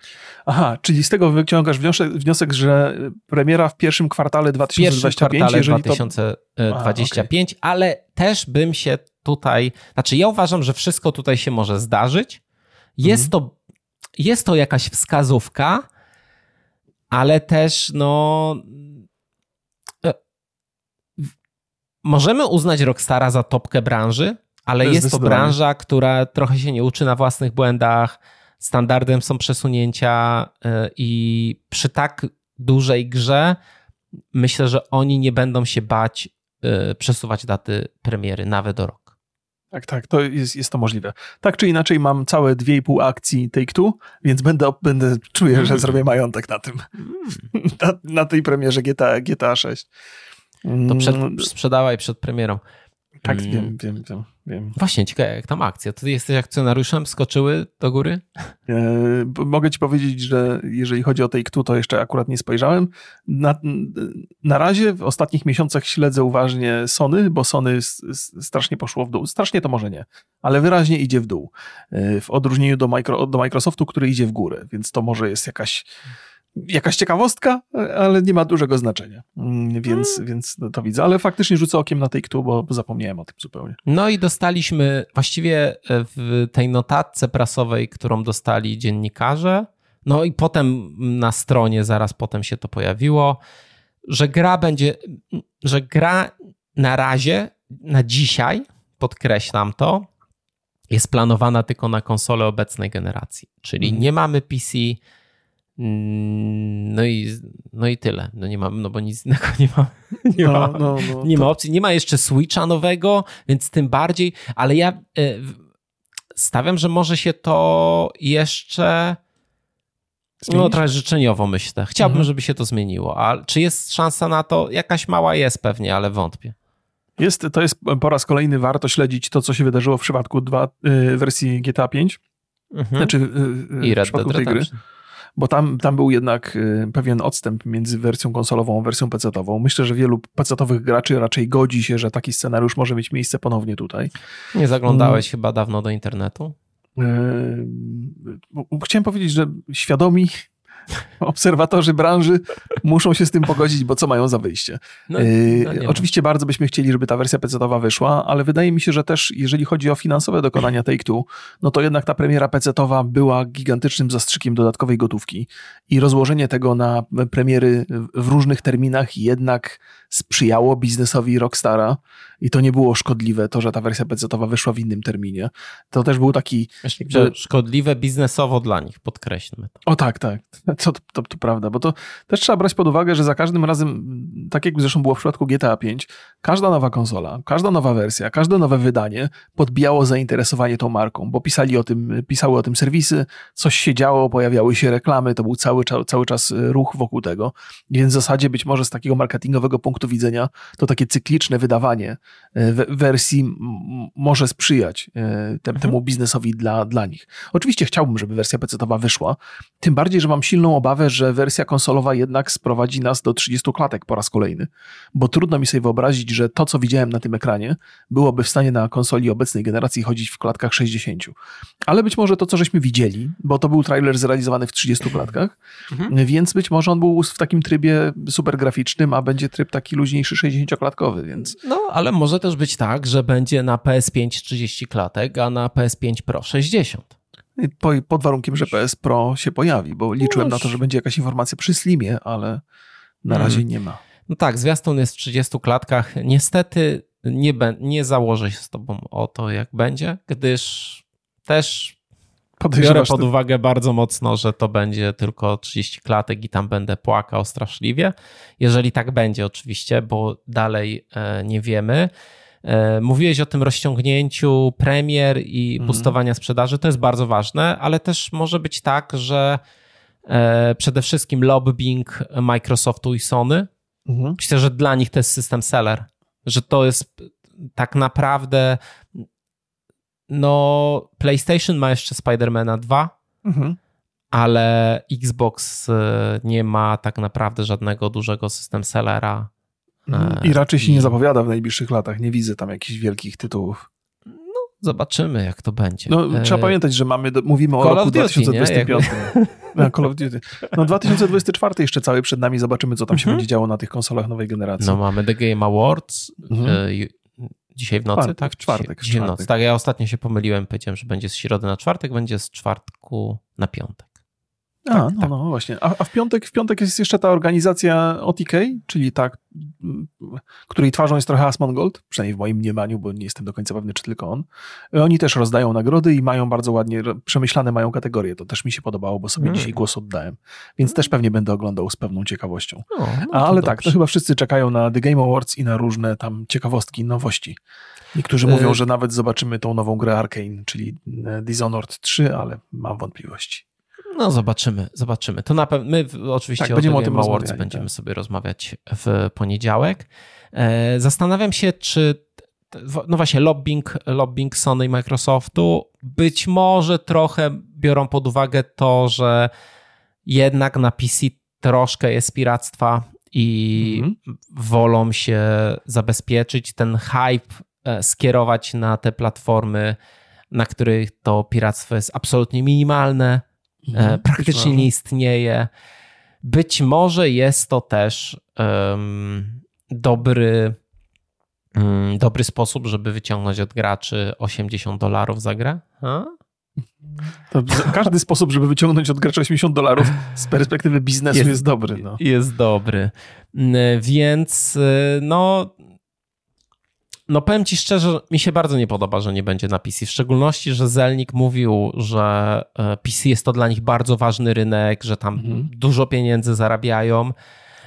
Aha, czyli z tego wyciągasz wniosek, wniosek że premiera w pierwszym kwartale 2025, w pierwszym kwartale 2025, to... ale też bym się tutaj, znaczy ja uważam, że wszystko tutaj się może zdarzyć. Jest, mhm. to, jest to jakaś wskazówka, ale też no e, możemy uznać Rockstara za topkę branży, ale jest to branża, która trochę się nie uczy na własnych błędach. Standardem są przesunięcia e, i przy tak dużej grze myślę, że oni nie będą się bać e, przesuwać daty premiery nawet do roku. Tak, tak, to jest, jest to możliwe. Tak czy inaczej mam całe 2,5 akcji Take-Two, więc będę, będę czuję, że mm. zrobię majątek na tym. Mm. Na, na, tej premierze GTA, GTA 6. To przed, mm. sprzedawaj przed premierą. Tak, wiem, wiem, wiem, wiem. Właśnie, ciekawe, jak tam akcja. Ty jesteś akcjonariuszem? Skoczyły do góry? E, mogę ci powiedzieć, że jeżeli chodzi o Take-Two, to jeszcze akurat nie spojrzałem. Na, na razie w ostatnich miesiącach śledzę uważnie Sony, bo Sony strasznie poszło w dół. Strasznie to może nie, ale wyraźnie idzie w dół. E, w odróżnieniu do, micro, do Microsoftu, który idzie w górę, więc to może jest jakaś jakaś ciekawostka, ale nie ma dużego znaczenia. Mm, więc, hmm. więc to widzę. Ale faktycznie rzucę okiem na Take-Two, bo, bo zapomniałem o tym zupełnie. No i dostaliśmy właściwie e, w tej notatce prasowej, którą dostali dziennikarze, no i potem na stronie zaraz potem się to pojawiło, że gra będzie, że gra na razie, na dzisiaj, podkreślam to, jest planowana tylko na konsole obecnej generacji. Czyli mhm. nie mamy PC, no i, no i tyle. No nie mam, no bo nic innego nie ma. Nie, no, ma, no, no, nie to... ma opcji. Nie ma jeszcze Switcha nowego, więc tym bardziej, ale ja e, stawiam, że może się to jeszcze Zmienić? no trochę życzeniowo myślę. Chciałbym, mhm. żeby się to zmieniło. A czy jest szansa na to? Jakaś mała jest pewnie, ale wątpię. Jest, to jest po raz kolejny warto śledzić to, co się wydarzyło w przypadku dwa, y, wersji GTA 5. Mhm. Znaczy, y, I Red Dead tej gry bo tam, tam był jednak y, pewien odstęp między wersją konsolową a wersją PC-ową. Myślę, że wielu PC-owych graczy raczej godzi się, że taki scenariusz może mieć miejsce ponownie tutaj. Nie zaglądałeś hmm. chyba dawno do internetu? Yy, chciałem powiedzieć, że świadomi obserwatorzy branży muszą się z tym pogodzić, bo co mają za wyjście. No, no oczywiście bardzo byśmy chcieli, żeby ta wersja PC-owa wyszła, ale wydaje mi się, że też jeżeli chodzi o finansowe dokonania Take-Two, no to jednak ta premiera PC-owa była gigantycznym zastrzykiem dodatkowej gotówki i rozłożenie tego na premiery w różnych terminach jednak sprzyjało biznesowi Rockstara i to nie było szkodliwe, to, że ta wersja PC-owa wyszła w innym terminie. To też był taki... Jakby... Szkodliwe biznesowo dla nich, podkreślmy to. O tak, tak. To, to, to, to, prawda, bo to też trzeba brać pod uwagę, że za każdym razem, tak jak zresztą było w przypadku GTA 5, każda nowa konsola, każda nowa wersja, każde nowe wydanie podbijało zainteresowanie tą marką, bo pisali o tym, pisały o tym serwisy, coś się działo, pojawiały się reklamy, to był cały, cały czas ruch wokół tego, więc w zasadzie być może z takiego marketingowego punktu punktu widzenia to takie cykliczne wydawanie e, wersji może sprzyjać e, te, mhm. temu biznesowi dla, dla nich. Oczywiście chciałbym, żeby wersja PC-towa wyszła, tym bardziej, że mam silną obawę, że wersja konsolowa jednak sprowadzi nas do 30 klatek po raz kolejny, bo trudno mi sobie wyobrazić, że to, co widziałem na tym ekranie, byłoby w stanie na konsoli obecnej generacji chodzić w klatkach 60. Ale być może to, co żeśmy widzieli, bo to był trailer zrealizowany w 30 klatkach, mhm. więc być może on był w takim trybie super graficznym, a będzie tryb taki luźniejszy 60-klatkowy, więc... No, ale może też być tak, że będzie na PS5 30 klatek, a na PS5 Pro 60. pod warunkiem, że PS Pro się pojawi, bo liczyłem no, na to, że będzie jakaś informacja przy Slimie, ale na razie hmm. nie ma. No tak, zwiastun jest w 30 klatkach. Niestety nie, nie założę się z tobą o to, jak będzie, gdyż też biorę pod uwagę bardzo mocno, że to będzie tylko 30 klatek i tam będę płakał straszliwie. Jeżeli tak będzie oczywiście, bo dalej e, nie wiemy. E, mówiłeś o tym rozciągnięciu premier i mhm. boostowania sprzedaży, to jest bardzo ważne, ale też może być tak, że e, przede wszystkim lobbying Microsoftu i Sony, mhm. myślę, że dla nich to jest system seller, że to jest tak naprawdę no, PlayStation ma jeszcze Spidermana 2, mhm. ale Xbox e, nie ma tak naprawdę żadnego dużego system sellera. Mhm. I raczej się nie zapowiada w najbliższych latach. Nie widzę tam jakichś wielkich tytułów. No, zobaczymy, jak to będzie. No, e... trzeba pamiętać, że mamy, mówimy Call o roku Duty, 2025. No, Call of Duty. No, 2024 jeszcze cały przed nami, zobaczymy, co tam się mhm. będzie działo na tych konsolach nowej generacji. No, mamy The Game Awards, mhm. E, Dzisiaj w nocy, czwartek, tak? Czwartek. Dzisiaj, w nocy. Tak, ja ostatnio się pomyliłem, powiedziałem, że będzie z środy na czwartek, będzie z czwartku na piątek. A, tak, no, tak. no właśnie. A, a, w, piątek, w piątek jest jeszcze ta organizacja OTK, czyli ta, której twarzą jest trochę Asmongold, przynajmniej w moim mniemaniu, bo nie jestem do końca pewny, czy tylko on. Oni też rozdają nagrody i mają bardzo ładnie przemyślane mają kategorie. To też mi się podobało, bo sobie mm. dzisiaj głos oddałem. Więc też pewnie będę oglądał z pewną ciekawością. No, no ale tak, to chyba wszyscy czekają na The Game Awards i na różne tam ciekawostki, nowości. Niektórzy mówią, że nawet zobaczymy tą nową grę Arkane, czyli e, Dishonored 3, ale mam wątpliwości. No zobaczymy, zobaczymy. To na pewno, my oczywiście tak, będziemy o, tym Awards będziemy tak. sobie rozmawiać w poniedziałek. E, zastanawiam się, czy no właśnie lobbying, lobbying Sony i Microsoftu być może trochę biorą pod uwagę to, że jednak na PC troszkę jest piractwa i mhm. wolą się zabezpieczyć ten hype e, skierować na te platformy, na których to piractwo jest absolutnie minimalne, mhm, praktycznie nie istnieje. Być może jest to też um, dobry, um, dobry sposób, żeby wyciągnąć od graczy 80 dolarów za grę. Ha? To każdy sposób, żeby wyciągnąć od gracza 80 dolarów z perspektywy biznesu jest, jest dobry. No. Jest dobry. Więc no, no powiem ci szczerze, mi się bardzo nie podoba, że nie będzie na PC. W szczególności, że Zelnik mówił, że e, PC jest to dla nich bardzo ważny rynek, że tam mhm. dużo pieniędzy zarabiają.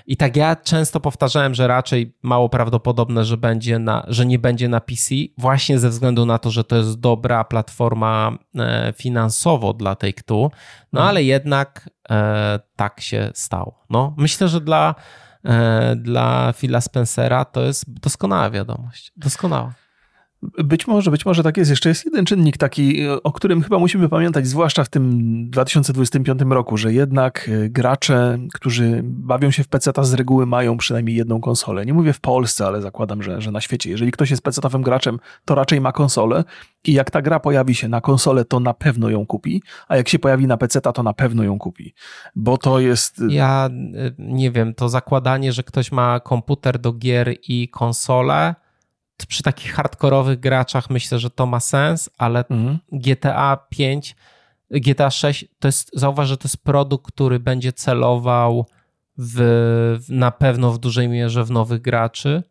I tak ja często powtarzałem, że raczej mało prawdopodobne, że, będzie na, że nie będzie na PC, właśnie ze względu na to, że to jest dobra platforma e, finansowo dla Take-Two. No mhm. ale jednak e, tak się stało. No, myślę, że dla dla Phila Spencera to jest doskonała wiadomość. Doskonała. Być może, być może tak jest. Jeszcze jest jeden czynnik taki, o którym chyba musimy pamiętać, zwłaszcza w tym 2025 roku, że jednak e, gracze, którzy bawią się w PC, z reguły mają przynajmniej jedną konsolę. Nie mówię w Polsce, ale zakładam, że, że na świecie. Jeżeli ktoś jest PC-owym graczem, to raczej ma konsolę i jak ta gra pojawi się na konsolę, to na pewno ją kupi, a jak się pojawi na PC, to na pewno ją kupi, bo to jest... E, ja e, nie wiem, to zakładanie, że ktoś ma komputer do gier i konsolę, przy takich hardkorowych graczach myślę, że to ma sens, ale mhm. GTA 5, GTA 6 to jest, zauważ, że to jest produkt, który będzie celował w, na pewno w dużej mierze w nowych graczy.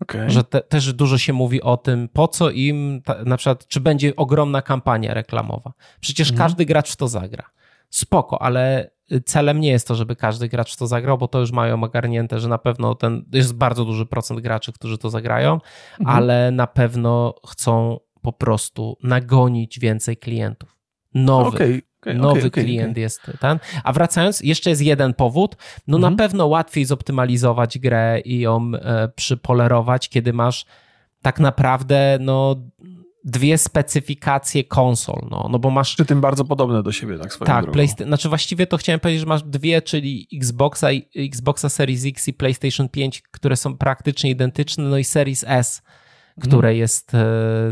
Okay. Że te, też dużo się mówi o tym, po co im, ta, na przykład, czy będzie ogromna kampania reklamowa. Przecież mhm. każdy gracz w to zagra. Spoko, ale celem nie jest to, żeby każdy gracz to zagrał, bo to już mają ogarnięte, że na pewno ten jest bardzo duży procent graczy, którzy to zagrają, mhm. ale na pewno chcą po prostu nagonić więcej klientów. Nowych. Okay. Okay, Nowy okay, okay, klient jest ten. A wracając, jeszcze jest jeden powód. No mhm. na pewno łatwiej zoptymalizować grę i ją e, przypolerować, kiedy masz tak naprawdę no, dwie specyfikacje konsol, no, no bo masz... Czy tym bardzo podobne do siebie, tak swoją Tak, Playsta- znaczy właściwie to chciałem powiedzieć, że masz dwie, czyli Xboxa, Xboxa Series X i PlayStation 5, które są praktycznie identyczne, no i Series S, które mhm. jest e,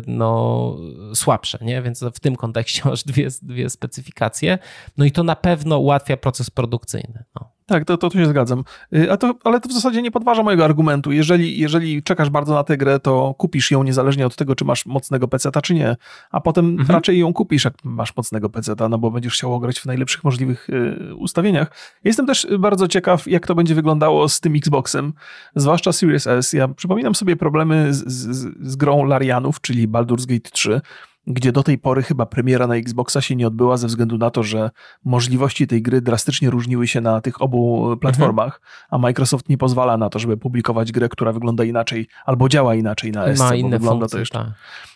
no, słabsze, nie? więc w tym kontekście masz dwie, dwie specyfikacje. No i to na pewno ułatwia proces produkcyjny. No. Tak, to, to tu się zgadzam. Y, a to, ale to w zasadzie nie podważa mojego argumentu. Jeżeli, jeżeli czekasz bardzo na tę grę, to kupisz ją niezależnie od tego, czy masz mocnego peceta, czy nie. A potem mhm. raczej ją kupisz, jak masz mocnego peceta, no bo będziesz chciał grać w najlepszych możliwych y, ustawieniach. Jestem też bardzo ciekaw, jak to będzie wyglądało z tym Xboxem, zwłaszcza Series S. Ja przypominam sobie problemy z, z, z grą Larianów, czyli Baldur's Gate 3, gdzie do tej pory chyba premiera na Xboxa się nie odbyła ze względu na to, że możliwości tej gry drastycznie różniły się na tych obu platformach, mhm. a Microsoft nie pozwala na to, żeby publikować grę, która wygląda inaczej albo działa inaczej na S. Ma inne wygląda funkcje, to jeszcze. Tak.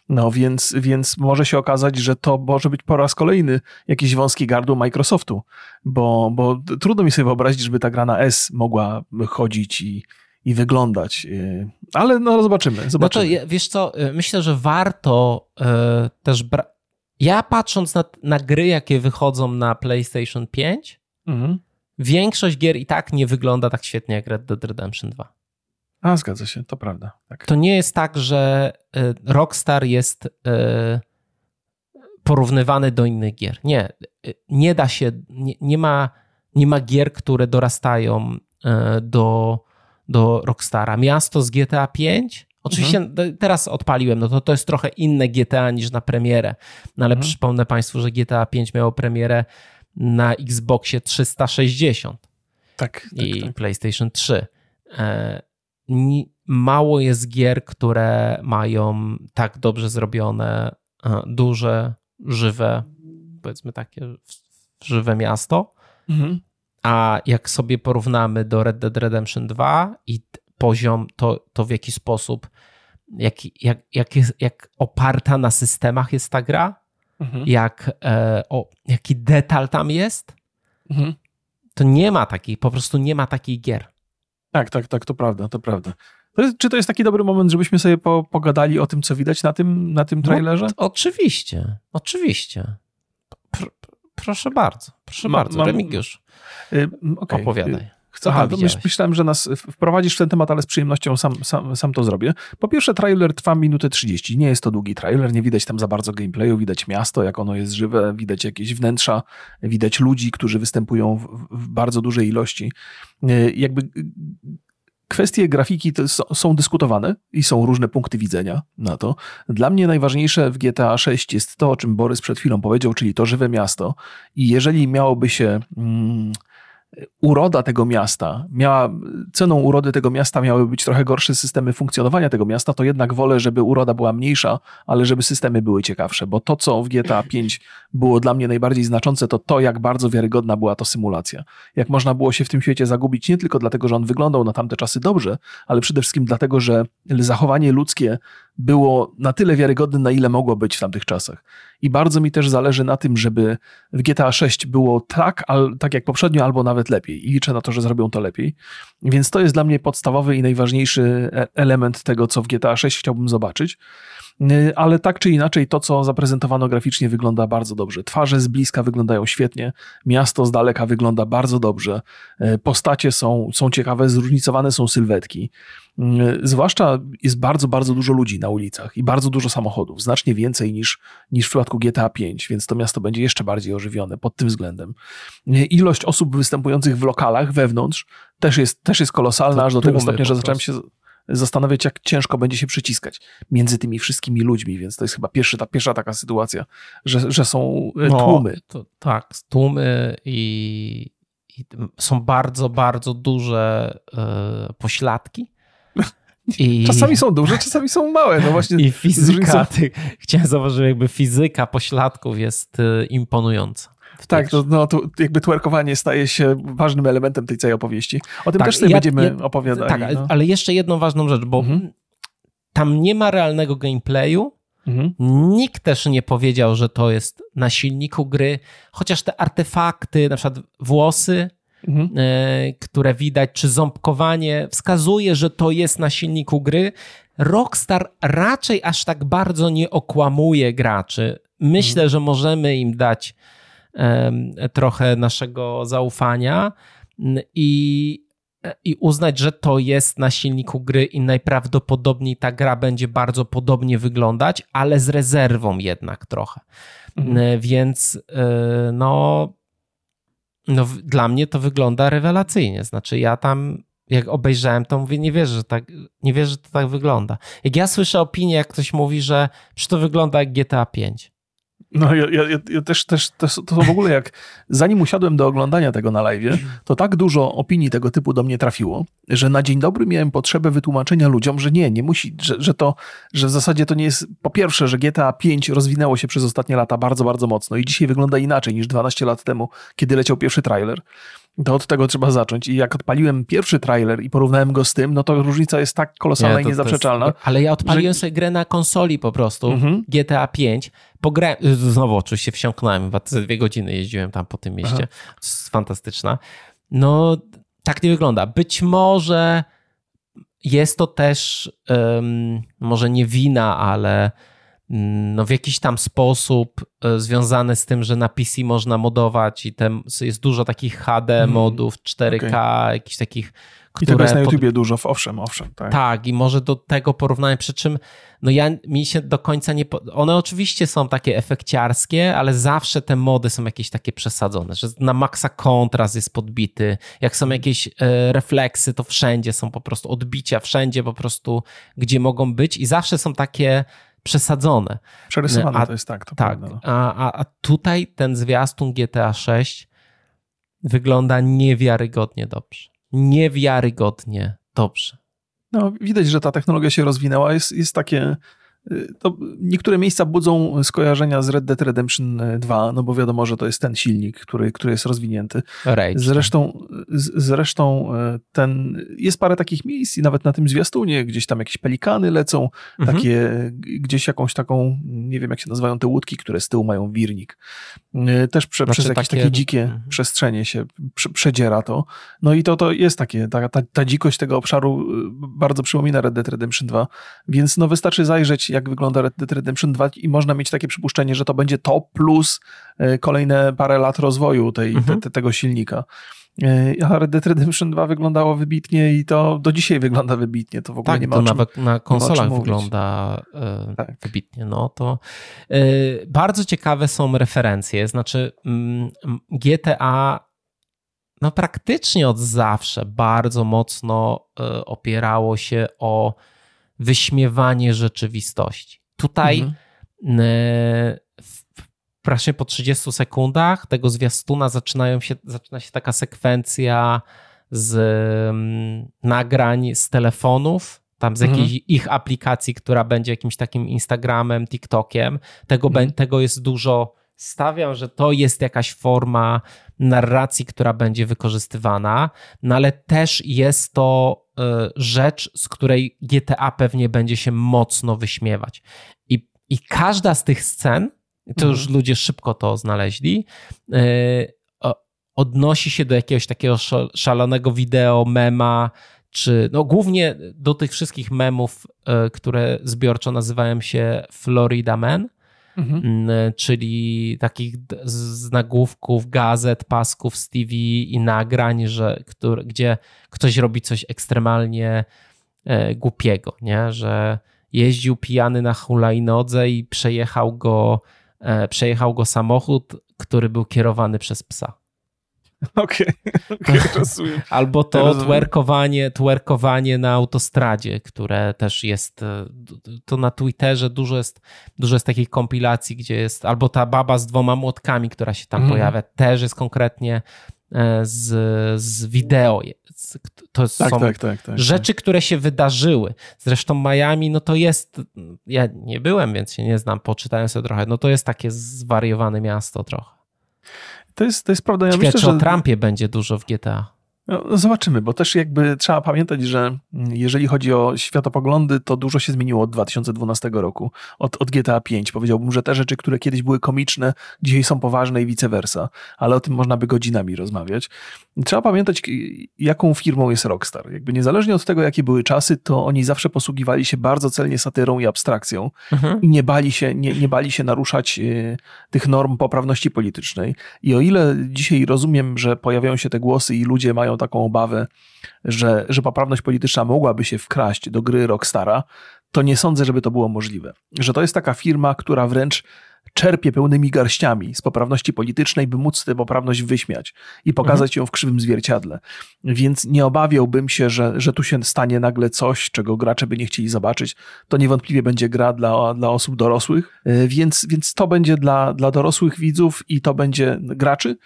No więc, więc może się okazać, że to może być po raz kolejny jakiś wąski gardło Microsoftu, bo, bo trudno mi sobie wyobrazić, żeby ta gra na S mogła chodzić i i wyglądać. Y, ale no zobaczymy. zobaczymy. No to wiesz co, y, myślę, że warto y, też. Bra- ja patrząc na, na gry, jakie wychodzą na PlayStation 5, mhm. większość gier i tak nie wygląda tak świetnie jak Red Dead Redemption 2. A, zgadza się, to prawda. Tak. To nie jest tak, że Rockstar jest porównywany do innych gier. Nie, nie da się, nie, nie, ma, nie ma gier, które dorastają do do Rockstara. Miasto z GTA 5. Oczywiście mhm. teraz odpaliłem, no to to jest trochę inne GTA niż na premierę, no ale mhm. przypomnę Państwu, że GTA 5 miało premierę na Xboxie 360 tak, i tak, tak. PlayStation 3. E, mało jest gier, które mają tak dobrze zrobione, e, duże, żywe, powiedzmy takie żywe miasto. Mhm. A jak sobie porównamy do Red Dead Redemption 2 i poziom, to, to w jaki sposób, jak, jak, jak, jest, jak oparta na systemach jest ta gra, mhm. jak, e, o, jaki detal tam jest, mhm. to nie ma takiej, po prostu nie ma takich gier. Tak, tak, tak, to prawda, to prawda. To jest, czy to jest taki dobry moment, żebyśmy sobie po, pogadali o tym, co widać na tym, na tym no, trailerze? No, oczywiście, oczywiście. Pr proszę bardzo, proszę ma, bardzo, mam, Remigiusz. Y, okay. Opowiadaj. Chcę, Aha, to myślałem, że nas wprowadzisz w ten temat, ale z przyjemnością sam, sam, sam to zrobię. Po pierwsze, trailer trwa minutę 30. Nie jest to długi trailer, nie widać tam za bardzo gameplayu, widać miasto, jak ono jest żywe, widać jakieś wnętrza, widać ludzi, którzy występują w, w bardzo dużej ilości. Y, jakby kwestie grafiki są dyskutowane i są różne punkty widzenia na to. Dla mnie najważniejsze w GTA 6 jest to, o czym Borys przed chwilą powiedział, czyli to żywe miasto. I jeżeli miałoby się. Mm, uroda tego miasta miała, ceną urody tego miasta miały być trochę gorsze systemy funkcjonowania tego miasta, to jednak wolę, żeby uroda była mniejsza, ale żeby systemy były ciekawsze, bo to, co w GTA 5 było dla mnie najbardziej znaczące, to to, jak bardzo wiarygodna była to symulacja. Jak można było się w tym świecie zagubić nie tylko dlatego, że on wyglądał na tamte czasy dobrze, ale przede wszystkim dlatego, że zachowanie ludzkie było na tyle wiarygodne, na ile mogło być w tamtych czasach. I bardzo mi też zależy na tym, żeby w GTA 6 było tak, al, tak jak poprzednio, albo nawet lepiej. I liczę na to, że zrobią to lepiej. Więc to jest dla mnie podstawowy i najważniejszy e, element tego, co w GTA 6 chciałbym zobaczyć. Y, ale tak czy inaczej to, co zaprezentowano graficznie wygląda bardzo dobrze. Twarze z bliska wyglądają świetnie, miasto z daleka wygląda bardzo dobrze, y, postacie są, są ciekawe, zróżnicowane są sylwetki. Y, zwłaszcza jest bardzo, bardzo dużo ludzi na ulicach i bardzo dużo samochodów, znacznie więcej niż, niż w przypadku GTA 5, więc to miasto będzie jeszcze bardziej ożywione pod tym względem. Ilość osób występujących w lokalach wewnątrz też jest, też jest kolosalna, to aż do tego stopnia, że zacząłem się zastanawiać, jak ciężko będzie się przyciskać między tymi wszystkimi ludźmi, więc to jest chyba pierwszy, ta pierwsza taka sytuacja, że, że są e, no, tłumy. To, tak, tłumy i, i, są bardzo, bardzo duże y, pośladki. I... Czasami są duże, czasami są małe. No właśnie I fizyka, ty, chciałem zauważyć, jakby fizyka pośladków jest y, imponująca. Tak, to, no, to jakby twerkowanie staje się ważnym elementem tej całej opowieści. O tym tak, też sobie ja, będziemy ja, opowiadali. Tak, no. ale jeszcze jedną ważną rzecz, bo mhm. tam nie ma realnego gameplayu, Mhm. Nikt też nie powiedział, że to jest na silniku gry, chociaż te artefakty, na przykład włosy, mhm. y, które widać, czy ząbkowanie wskazuje, że to jest na silniku gry. Rockstar raczej aż tak bardzo nie okłamuje graczy. Myślę, mhm. że możemy im dać trochę naszego zaufania i, i uznać, że to jest na silniku gry i najprawdopodobniej ta gra będzie bardzo podobnie wyglądać, ale z rezerwą jednak trochę. Mhm. Więc e, no, no, dla mnie to wygląda rewelacyjnie. Znaczy, ja tam jak obejrzałem, to mówię, nie wierzę, że tak, nie wierzę, że to tak wygląda. Jak ja słyszę opinię, jak ktoś mówi, że to wygląda jak GTA 5, no ja, ja, ja też, też, też, to w ogóle jak zanim usiadłem do oglądania tego na live, to tak dużo opinii tego typu do mnie trafiło, że na dzień dobry miałem potrzebę wytłumaczenia ludziom, że nie, nie musi, że, że to, że w zasadzie to nie jest, po pierwsze, że GTA 5 rozwinęło się przez ostatnie lata bardzo, bardzo mocno i dzisiaj wygląda inaczej niż 12 lat temu, kiedy leciał pierwszy trailer to od tego trzeba zacząć. I jak odpaliłem pierwszy trailer i porównałem go z tym, no to różnica jest tak kolosalna nie, to, i niezaprzeczalna. Jest... Ale ja odpaliłem że... sobie grę na konsoli po prostu, mhm. GTA 5. Pograłem, znowu oczywiście wsiąknąłem, chyba dwie godziny jeździłem tam po tym mieście. Jest fantastyczna. No, tak nie wygląda. Być może jest to też, um, może nie wina, ale no w jakiś tam sposób e, związane z tym, że na PC można modować i tem, jest dużo takich HD mhm. modów, 4K, okay. jakichś takich i tego jest na YouTubie pod... dużo, owszem, owszem. Tak. tak, i może do tego porównania, przy czym no ja mi się do końca nie... One oczywiście są takie efekciarskie, ale zawsze te mody są jakieś takie przesadzone, że na maksa kontrast jest podbity, jak są jakieś e, refleksy, to wszędzie są po prostu odbicia, wszędzie po prostu, gdzie mogą być i zawsze są takie przesadzone. Przerysowane a, to jest tak. To tak, prawda, no. a, a tutaj ten zwiastun GTA 6 wygląda niewiarygodnie dobrze. Niewiarygodnie dobrze. No, widać, że ta technologia się rozwinęła. Jest, jest takie to niektóre miejsca budzą skojarzenia z Red Dead Redemption 2, no bo wiadomo, że to jest ten silnik, który, który jest rozwinięty. Rage. Zresztą, zresztą y, ten, jest parę takich miejsc i nawet na tym zwiastunie gdzieś tam jakieś pelikany lecą, mhm. takie, gdzieś jakąś taką, nie wiem jak się nazywają te łódki, które z tyłu mają wirnik. Y, też prze, znaczy przez jakieś takie, takie dzikie mhm. przestrzenie się prze, przedziera to. No i to, to jest takie, ta, ta, ta dzikość tego obszaru bardzo przypomina Red Dead Redemption 2, więc no wystarczy zajrzeć jak wygląda Red Dead Redemption 2 i można mieć takie przypuszczenie, że to będzie to plus e, kolejne parę lat rozwoju tej, mhm. te, te, tego silnika. E, a Red Dead Redemption 2 wyglądało wybitnie i to do dzisiaj wygląda wybitnie. To w ogóle tak, nie ma to nawet na konsolach wygląda e, tak. wybitnie. No to bardzo ciekawe są referencje. Znaczy mm, GTA no praktycznie od zawsze bardzo mocno opierało się o wyśmiewanie rzeczywistości. Tutaj mhm. Praktycznie po 30 sekundach tego zwiastuna zaczynają się, zaczyna się taka sekwencja z mm, nagrań z telefonów, tam z jakiejś mhm. ich aplikacji, która będzie jakimś takim Instagramem, TikTokiem. Tego, mhm. tego jest dużo. Stawiam, że to jest jakaś forma narracji, która będzie wykorzystywana, no ale też jest to rzecz, z której GTA pewnie będzie się mocno wyśmiewać. I, i każda z tych scen, to już mhm. ludzie szybko to znaleźli, e, odnosi się do jakiegoś takiego szalonego wideo, mema, czy no głównie do tych wszystkich memów, e, które zbiorczo nazywają się Florida Man mhm. Mm, czyli takich z nagłówków, gazet, pasków z TV i nagrań, że, który, gdzie ktoś robi coś ekstremalnie e, głupiego, nie? że jeździł pijany na hulajnodze i przejechał go, e, przejechał go samochód, który był kierowany przez psa. Okej, okay, okay, rozumiem. Albo to twerkowanie, twerkowanie na autostradzie, które też jest, e, to na Twitterze dużo jest, dużo jest takich kompilacji, gdzie jest, albo ta baba z dwoma młotkami, która się tam mm. pojawia, też jest konkretnie e, z, z wideo. To tak, są tak, tak, tak, rzeczy, które się wydarzyły. Zresztą Miami, no to jest, ja nie byłem, więc się nie znam, poczytałem sobie trochę, no to jest takie zwariowane miasto trochę. To jest, to jest prawda. Ja Ciekawe, myślę, czy że... o Trumpie będzie dużo w GTA. No, zobaczymy, bo też jakby trzeba pamiętać, że jeżeli chodzi o światopoglądy, to dużo się zmieniło od 2012 roku, od, od GTA 5. Powiedziałbym, że te rzeczy, które kiedyś były komiczne, dzisiaj są poważne i vice versa, ale o tym można by godzinami rozmawiać. Trzeba pamiętać, jaką firmą jest Rockstar. Jakby niezależnie od tego, jakie były czasy, to oni zawsze posługiwali się bardzo celnie satyrą i abstrakcją mhm. i nie bali się, nie, nie bali się naruszać y, tych norm poprawności politycznej. I o ile dzisiaj rozumiem, że pojawiają się te głosy i ludzie mają taką obawę, że, że poprawność polityczna mogłaby się wkraść do gry Rockstara, to nie sądzę, żeby to było możliwe. Że to jest taka firma, która wręcz czerpie pełnymi garściami z poprawności politycznej, by móc tę poprawność wyśmiać i pokazać mhm. ją w krzywym zwierciadle. Więc nie obawiałbym się, że, że tu się stanie nagle coś, czego gracze by nie chcieli zobaczyć. To niewątpliwie będzie gra dla, dla osób dorosłych, e, więc, więc to będzie dla, dla dorosłych widzów i to będzie graczy.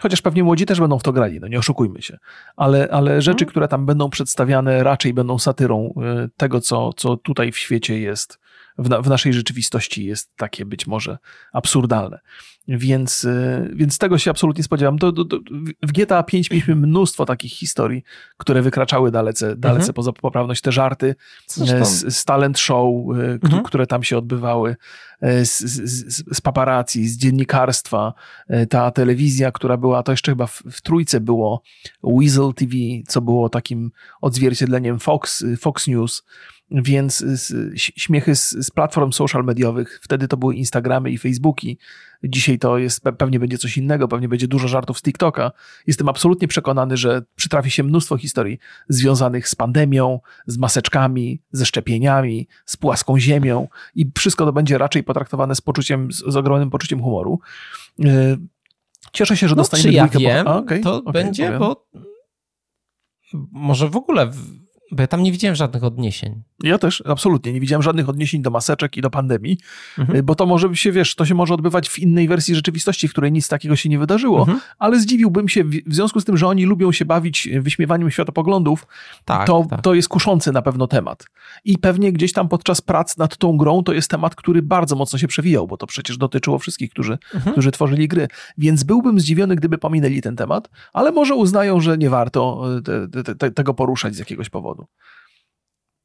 Chociaż pewnie młodzi też będą w to grali, no nie oszukujmy się. Ale, ale rzeczy, mhm. które tam będą przedstawiane, raczej będą satyrą e, tego, co, co tutaj w świecie jest w, na, w naszej rzeczywistości jest takie być może absurdalne. Więc, y, więc tego się absolutnie spodziewam. Do, do, do, w GTA 5 mieliśmy mnóstwo takich historii, które wykraczały dalece, dalece mhm. poza poprawność. Te żarty z, z, talent show, y, mhm. które tam się odbywały, y, z, z, z paparazzi, z dziennikarstwa. Ta telewizja, która była, to jeszcze chyba w, w trójce było Weasel TV, co było takim odzwierciedleniem Fox, Fox News więc śmiechy z, z, platform social mediowych, wtedy to były Instagramy i Facebooki, dzisiaj to jest, pewnie będzie coś innego, pewnie będzie dużo żartów z TikToka. Jestem absolutnie przekonany, że przytrafi się mnóstwo historii związanych z pandemią, z maseczkami, ze szczepieniami, z płaską ziemią i wszystko to będzie raczej potraktowane z poczuciem, z, ogromnym poczuciem humoru. E, cieszę się, że no, dostaniemy czy ja wiem, po... A, okay, to okay, będzie, powiem. bo może w ogóle bo ja tam nie widziałem żadnych odniesień. Ja też, absolutnie. Nie widziałem żadnych odniesień do maseczek i do pandemii, mhm. bo to może się, wiesz, to się może odbywać w innej wersji rzeczywistości, w której nic takiego się nie wydarzyło, mhm. ale zdziwiłbym się w związku z tym, że oni lubią się bawić wyśmiewaniem światopoglądów, tak, to, tak. to jest kuszący na pewno temat. I pewnie gdzieś tam podczas prac nad tą grą to jest temat, który bardzo mocno się przewijał, bo to przecież dotyczyło wszystkich, którzy, mhm. którzy tworzyli gry. Więc byłbym zdziwiony, gdyby pominęli ten temat, ale może uznają, że nie warto e, te, te, tego poruszać z jakiegoś powodu.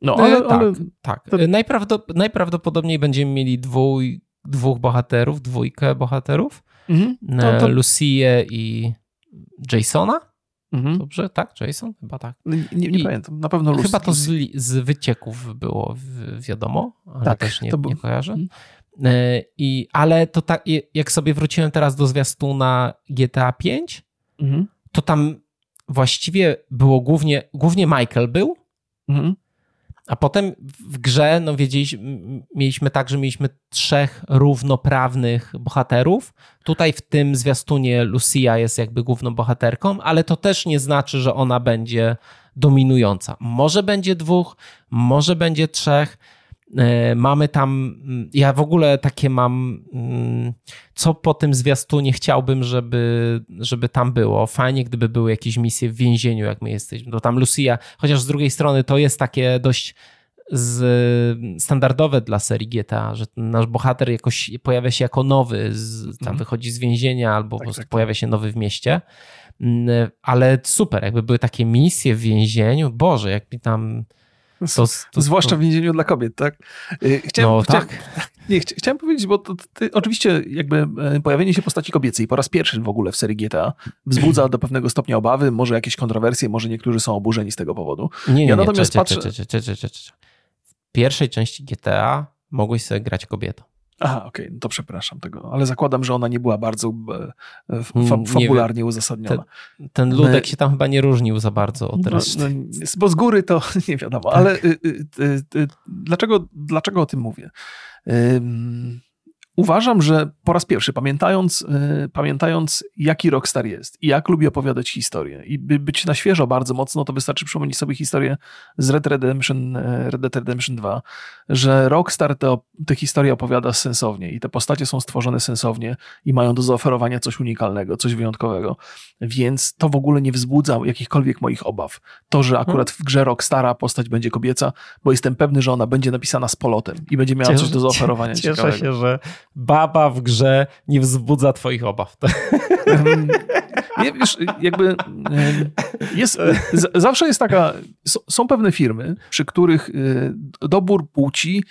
No, ale, tak, ale tak. To... Najprawdop najprawdopodobniej będziemy mieli dwój, dwóch bohaterów, dwójkę bohaterów. Mhm. No, to... Lucię i Jasona. Mhm. Dobrze, tak? Jason? Chyba tak. Nie, nie, nie pamiętam, na pewno Lucy. Chyba to z, z wycieków było wiadomo, ale tak, też nie, to nie kojarzę. Mhm. E, I, ale to tak, jak sobie wróciłem teraz do zwiastuna GTA 5, mhm. to tam właściwie było głównie, głównie Michael był, mhm. A potem w grze, no mieliśmy tak, że mieliśmy trzech równoprawnych bohaterów. Tutaj w tym zwiastunie Lucia jest jakby główną bohaterką, ale to też nie znaczy, że ona będzie dominująca. Może będzie dwóch, może będzie trzech. E, mamy tam, ja w ogóle takie mam, mm, co po tym zwiastunie chciałbym, żeby, żeby tam było. Fajnie, gdyby były jakieś misje w więzieniu, jak my jesteśmy. To tam Lucia, chociaż z drugiej strony to jest takie dość z, standardowe dla serii GTA, że nasz bohater jakoś pojawia się jako nowy, z, tam mhm. wychodzi z więzienia albo tak, po prostu tak, pojawia się nowy w mieście. Mm, ale super, jakby były takie misje w więzieniu. Boże, jak mi tam to, to, Zwłaszcza w więzieniu dla kobiet, tak? Y, chciałem, no, chciałem, tak. Nie, chciałem powiedzieć, bo to, to, oczywiście jakby e, pojawienie się postaci kobiecej po raz pierwszy w ogóle w serii GTA wzbudza do pewnego stopnia obawy, może jakieś kontrowersje, może niektórzy są oburzeni z tego powodu. Nie, nie, ja natomiast cze, patrzę... W pierwszej części GTA mogłeś sobie grać kobietą. Aha, okej, okay, no to przepraszam tego, ale zakładam, że ona nie była bardzo e, fa fabularnie nie uzasadniona. Ten, ten ludek się tam chyba nie różnił za bardzo od no, reszty. No, bo z góry to nie wiadomo, tak. ale y, y, y, y, dlaczego, dlaczego o tym mówię? Uważam, że po raz pierwszy, pamiętając, yy, pamiętając jaki Rockstar jest i jak lubi opowiadać historię i by być na świeżo bardzo mocno, to wystarczy przypomnieć sobie historię z Red, Redemption, e, Red Dead Redemption 2, że Rockstar te, te historie opowiada sensownie i te postacie są stworzone sensownie i mają do zaoferowania coś unikalnego, coś wyjątkowego, więc to w ogóle nie wzbudza jakichkolwiek moich obaw. To, że akurat w grze Rockstara postać będzie kobieca, bo jestem pewny, że ona będzie napisana z polotem i będzie miała coś do zaoferowania Cieszę ciekawego. się, że baba w grze nie wzbudza twoich obaw. Nie, wiesz, jakby jest, zawsze jest taka, są pewne firmy, przy których dobór płci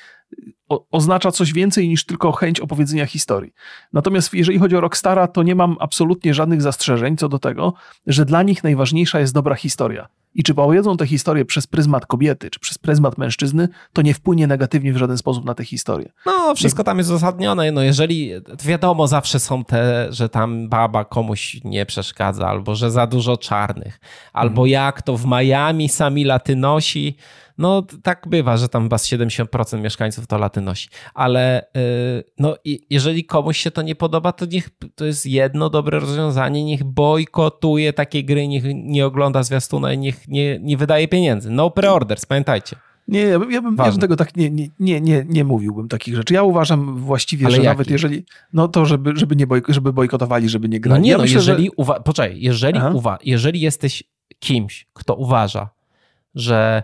oznacza coś więcej niż tylko chęć opowiedzenia historii. Natomiast jeżeli chodzi o Rockstara, to nie mam absolutnie żadnych zastrzeżeń co do tego, że dla nich najważniejsza jest dobra historia. I czy powiedzą tę historię przez pryzmat kobiety, czy przez pryzmat mężczyzny, to nie wpłynie negatywnie w żaden sposób na tę historię. No, wszystko tam jest uzasadnione. No, jeżeli wiadomo, zawsze są te, że tam baba komuś nie przeszkadza, albo że za dużo czarnych, albo mhm. jak to w Miami sami latynosi no tak bywa, że tam chyba z 70% mieszkańców to latynosi, ale yy, no jeżeli komuś się to nie podoba, to niech to jest jedno dobre rozwiązanie, niech bojkotuje takie gry, niech nie ogląda zwiastuna i niech nie, nie wydaje pieniędzy. No preorders, pamiętajcie. Nie, ja bym, ja bym, ja bym tego tak nie, nie, nie, nie, nie mówiłbym takich rzeczy. Ja uważam właściwie, Ale że jaki? nawet jeżeli, no to żeby, żeby, nie bojk żeby bojkotowali, żeby nie grali. No nie, ja no myślę, jeżeli, że... uwa- poczekaj, jeżeli, uwa- jeżeli jesteś kimś, kto uważa, że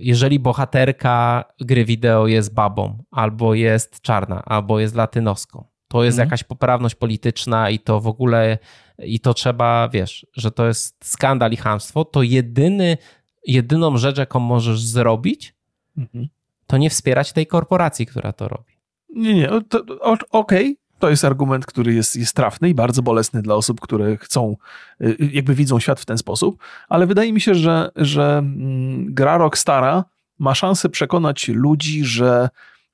jeżeli bohaterka gry wideo jest babą, albo jest czarna, albo jest latynoską, to jest mhm. jakaś poprawność polityczna i to w ogóle, i to trzeba, wiesz, że to jest skandal i hamstwo, to jedyny, jedyną rzecz, jaką możesz zrobić, mhm. to nie wspierać tej korporacji, która to robi. Nie, nie, okej, okay. To jest argument, który jest, jest trafny i bardzo bolesny dla osób, które chcą, y, jakby widzą świat w ten sposób, ale wydaje mi się, że, że mm, gra Rockstara ma szansę przekonać ludzi, że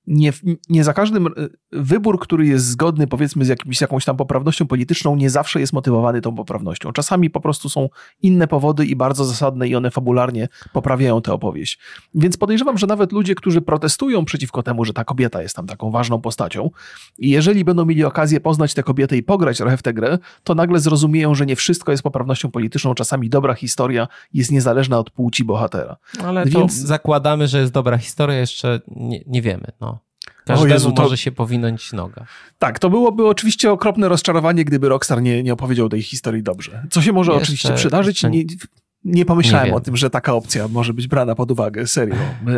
nie, nie za każdym y, wybór, który jest zgodny powiedzmy z, jakimś, jakąś tam poprawnością polityczną, nie zawsze jest motywowany tą poprawnością. Czasami po prostu są inne powody i bardzo zasadne i one fabularnie poprawiają tę opowieść. Więc podejrzewam, że nawet ludzie, którzy protestują przeciwko temu, że ta kobieta jest tam taką ważną postacią i jeżeli będą mieli okazję poznać tę kobietę i pograć trochę w tę grę, to nagle zrozumieją, że nie wszystko jest poprawnością polityczną. Czasami dobra historia jest niezależna od płci bohatera. Ale Więc... zakładamy, że jest dobra historia, jeszcze nie, nie wiemy. No. Każdemu Jezu, to... może się powinąć noga. Tak, to byłoby oczywiście okropne rozczarowanie, gdyby Rockstar nie, nie opowiedział tej historii dobrze. Co się może jeszcze, oczywiście przydarzyć. Jeszcze... Nie, nie pomyślałem nie o tym, że taka opcja może być brana pod uwagę, serio.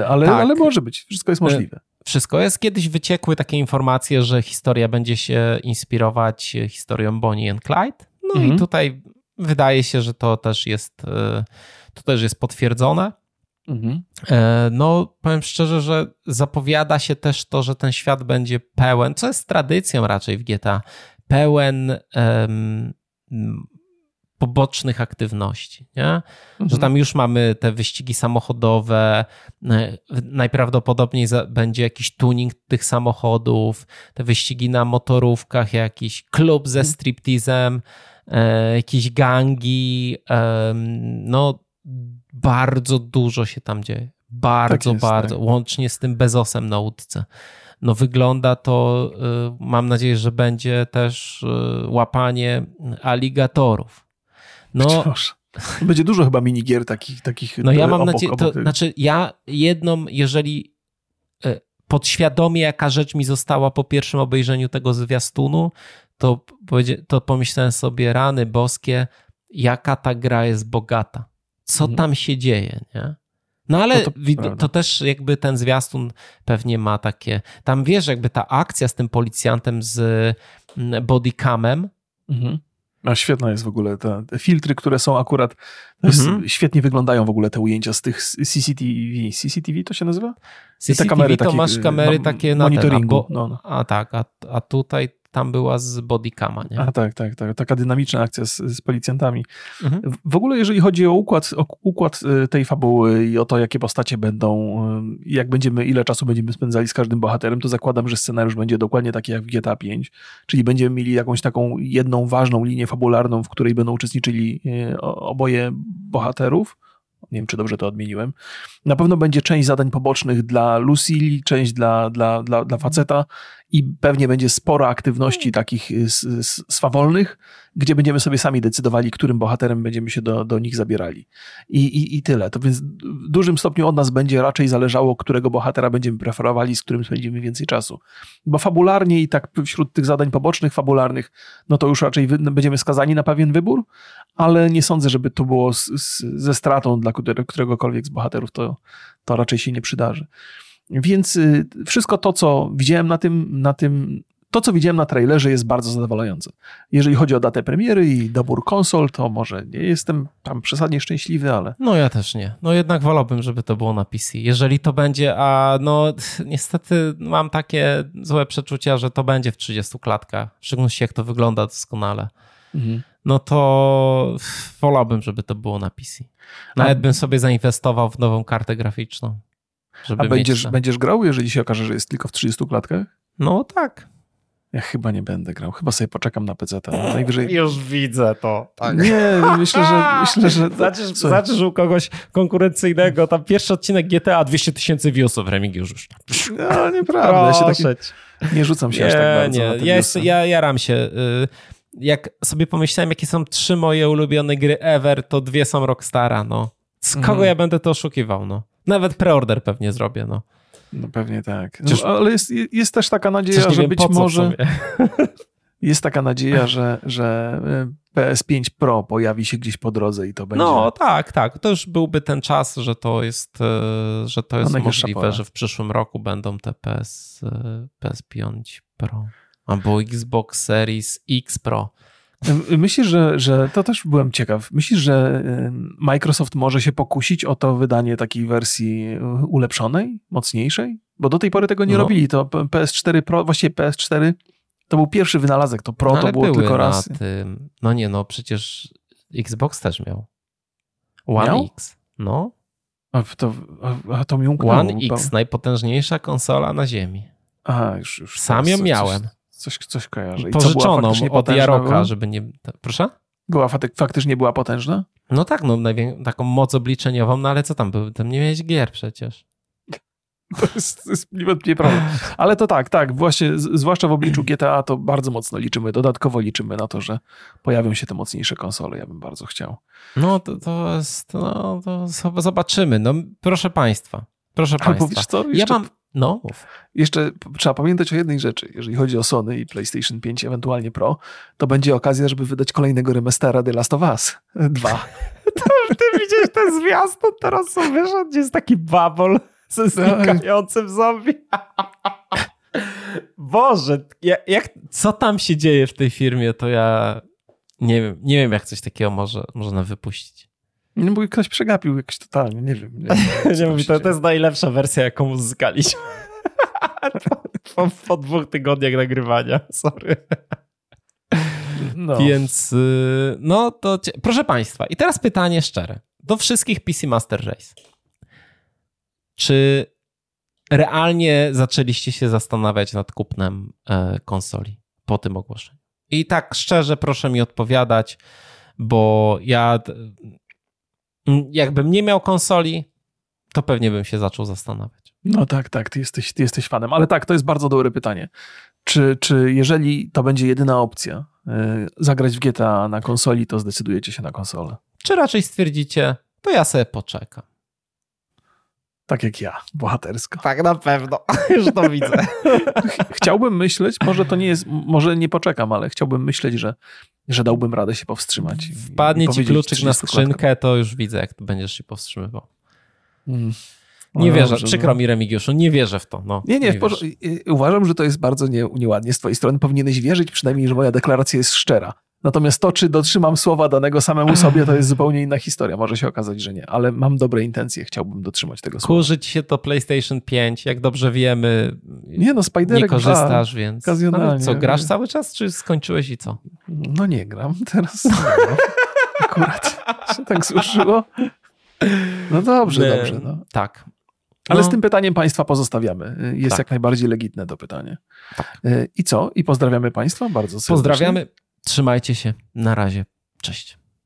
Ale, tak. ale może być, wszystko jest możliwe. Wszystko jest. Kiedyś wyciekły takie informacje, że historia będzie się inspirować historią Bonnie and Clyde. No mhm. i tutaj wydaje się, że to też jest, e, to też jest potwierdzone. Mhm. E, no, powiem szczerze, że zapowiada się też to, że ten świat będzie pełen, co jest tradycją raczej w GTA, pełen um, pobocznych aktywności, nie? Mhm. że tam już mamy te wyścigi samochodowe, e, najprawdopodobniej będzie jakiś tuning tych samochodów, te wyścigi na motorówkach, jakiś klub ze mhm. striptizem, e, jakieś gangi, no bardzo dużo się tam dzieje. Bardzo, tak jest, bardzo. Tak. Łącznie z tym Bezosem na łódce. No wygląda to, y, mam nadzieję, że będzie też y, łapanie aligatorów. No, Będzie dużo chyba minigier takich. takich no ja mam obok, nadzieję, to znaczy ja jedną, jeżeli y, podświadomie jaka rzecz mi została po pierwszym obejrzeniu tego zwiastunu, to, to pomyślałem sobie, rany boskie, jaka ta gra jest bogata co mhm. tam się dzieje, nie? No ale to, to, to, też jakby ten zwiastun pewnie ma takie. Tam wiesz, jakby ta akcja z tym policjantem z mm, bodycamem. Mhm. A świetna jest w ogóle te, te filtry, które są akurat. Mhm. świetnie wyglądają w ogóle te ujęcia z tych CCTV. CCTV to się nazywa? CCTV te kamery to takie, masz kamery takie na monitoringu. Ten, a, bo, no, no. a tak, a, a tutaj tam była z bodycama, nie? A tak, tak, tak. Taka dynamiczna akcja z, z policjantami. Mhm. W ogóle, jeżeli chodzi o układ, o układ y, tej fabuły i o to, jakie postacie będą, y, jak będziemy, ile czasu będziemy spędzali z każdym bohaterem, to zakładam, że scenariusz będzie dokładnie taki jak w GTA 5, czyli będziemy mieli jakąś taką jedną ważną linię fabularną, w której będą uczestniczyli y, oboje bohaterów. Nie wiem, czy dobrze to odmieniłem. Na pewno będzie część zadań pobocznych dla Lucille, część dla, dla, dla, dla faceta i pewnie będzie sporo aktywności takich y, swawolnych, gdzie będziemy sobie sami decydowali, którym bohaterem będziemy się do, do nich zabierali. I, i, I tyle. To więc w dużym stopniu od nas będzie raczej zależało, którego bohatera będziemy preferowali, z którym spędzimy więcej czasu. Bo fabularnie i tak wśród tych zadań pobocznych, fabularnych, no to już raczej będziemy skazani na pewien wybór, ale nie sądzę, żeby to było z, z, ze stratą dla któregokolwiek z bohaterów. To, to raczej się nie przydarzy. Więc y, wszystko to, co widziałem na tym, na tym to, co widziałem na trailerze, jest bardzo zadowalające. Jeżeli chodzi o datę premiery i dobór konsol, to może nie jestem tam przesadnie szczęśliwy, ale. No ja też nie. No jednak wolałbym, żeby to było na PC. Jeżeli to będzie, a no niestety mam takie złe przeczucia, że to będzie w 30 klatkach, w szczególności jak to wygląda doskonale. Mhm. No to wolałbym, żeby to było na PC. Nawet a... bym sobie zainwestował w nową kartę graficzną. A będziesz, będziesz grał, jeżeli się okaże, że jest tylko w 30 klatkach? No tak. Ja chyba nie będę grał. Chyba sobie poczekam na PC. Najwyżej... Już widzę to. Tak. Nie, myślę, że myślę, że. Zaczysz, zaczysz u kogoś konkurencyjnego, tam pierwszy odcinek GTA 200 tysięcy viewsów, Remigiusz już. No, nieprawda. Ja się taki, nie rzucam się nie, aż tak bardzo. Nie, ja, jest, ja jaram się. Y, jak sobie pomyślałem, jakie są trzy moje ulubione gry ever, to dwie są Rockstara, no. Z kogo mm. ja będę to oszukiwał, no? Nawet preorder pewnie zrobię, no. No pewnie tak. No, ale jest, jest też taka nadzieja, że wiem, być może. Jest taka nadzieja, że, że e, PS5 Pro pojawi się gdzieś po drodze i to będzie. No tak, tak. To już byłby ten czas, że to jest, e, że to jest no, możliwe, że w przyszłym roku będą te PS, e, PS5 Pro albo Xbox Series X Pro. Myślisz, że, że to też byłem ciekaw. Myślisz, że Microsoft może się pokusić o to wydanie takiej wersji ulepszonej, mocniejszej? Bo do tej pory tego nie no. robili. To PS4 Pro, właściwie PS4 to był pierwszy wynalazek. To Pro no, to było tylko raz. Tym. No nie, no przecież Xbox też miał. One miał? X. No. A to, a to mi umknęło. One X, najpotężniejsza konsola na Ziemi. Aha, już, już. Sam ją miałem. Coś, Coś, coś kojarzę. I Pożyczoną od Jaroka, żeby nie... Proszę? Była, faktycznie była potężna? No tak, no taką moc obliczeniową, no ale co tam? Tam nie miałeś gier przecież. To jest, to jest niewątpliwie prawda. Ale to tak, tak, właśnie, zwłaszcza w obliczu GTA to bardzo mocno liczymy, dodatkowo liczymy na to, że pojawią się te mocniejsze konsole. Ja bym bardzo chciał. No to, to jest, no to zobaczymy. No proszę Państwa, proszę Państwa. Albo wiesz co, jeszcze... Ja mam, no, mów. Jeszcze trzeba pamiętać o jednej rzeczy. Jeżeli chodzi o Sony i PlayStation 5, ewentualnie Pro, to będzie okazja, żeby wydać kolejnego remastera The Last of Us 2. to, ty widziałeś ten zwiastun teraz co wyszedł? Gdzie jest taki babol ze tak. znikającym zombie? Boże, jak, co tam się dzieje w tej firmie, to ja nie wiem, nie wiem jak coś takiego może, można wypuścić. Nie, bo ktoś przegapił jakoś totalnie, nie wiem. Nie, wiem, mówi, to, to jest najlepsza wersja, jaką uzyskaliśmy. po, po, dwóch tygodniach nagrywania, sorry. No. Więc, y, no to, proszę Państwa, i teraz pytanie szczere do wszystkich PC Master Race. Czy realnie zaczęliście się zastanawiać nad kupnem e, konsoli po tym ogłoszeniu? I tak szczerze proszę mi odpowiadać, bo ja jakbym nie miał konsoli, to pewnie bym się zaczął zastanawiać. No tak, tak, ty jesteś, ty jesteś fanem. Ale tak, to jest bardzo dobre pytanie. Czy, czy jeżeli to będzie jedyna opcja, yy, zagrać w GTA na konsoli, to zdecydujecie się na konsolę? Czy raczej stwierdzicie, to ja sobie poczekam? Tak jak ja, bohatersko. Tak, na pewno. Już to widzę. Chciałbym myśleć, może to nie jest, może nie poczekam, ale chciałbym myśleć, że, że dałbym radę się powstrzymać. Wpadnie ci kluczyk na skrzynkę, to już widzę, jak będziesz się powstrzymywał. Mm. Nie wierzę, dobrze, przykro no. mi Remigiuszu, nie wierzę w to. No, nie, nie, nie uważam, że to jest bardzo nie, nieładnie z twojej strony. Powinieneś wierzyć przynajmniej, że moja deklaracja jest szczera. Natomiast to, czy dotrzymam słowa danego samemu sobie, to jest zupełnie inna historia. Może się okazać, że nie, ale mam dobre intencje, chciałbym dotrzymać tego słowa. Kurzyć się to PlayStation 5, jak dobrze wiemy. Nie no, Spiderek Nie korzystasz, więc. No, co, grasz cały czas, czy skończyłeś i co? No nie gram teraz. No, akurat się tak złożyło. No dobrze, dobrze. No. Tak. Ale no. z tym pytaniem Państwa pozostawiamy. Jest tak. jak najbardziej legitne to pytanie. Tak. I co? I pozdrawiamy Państwa bardzo serdecznie. Pozdrawiamy. Trzymajcie się. Na razie. Cześć.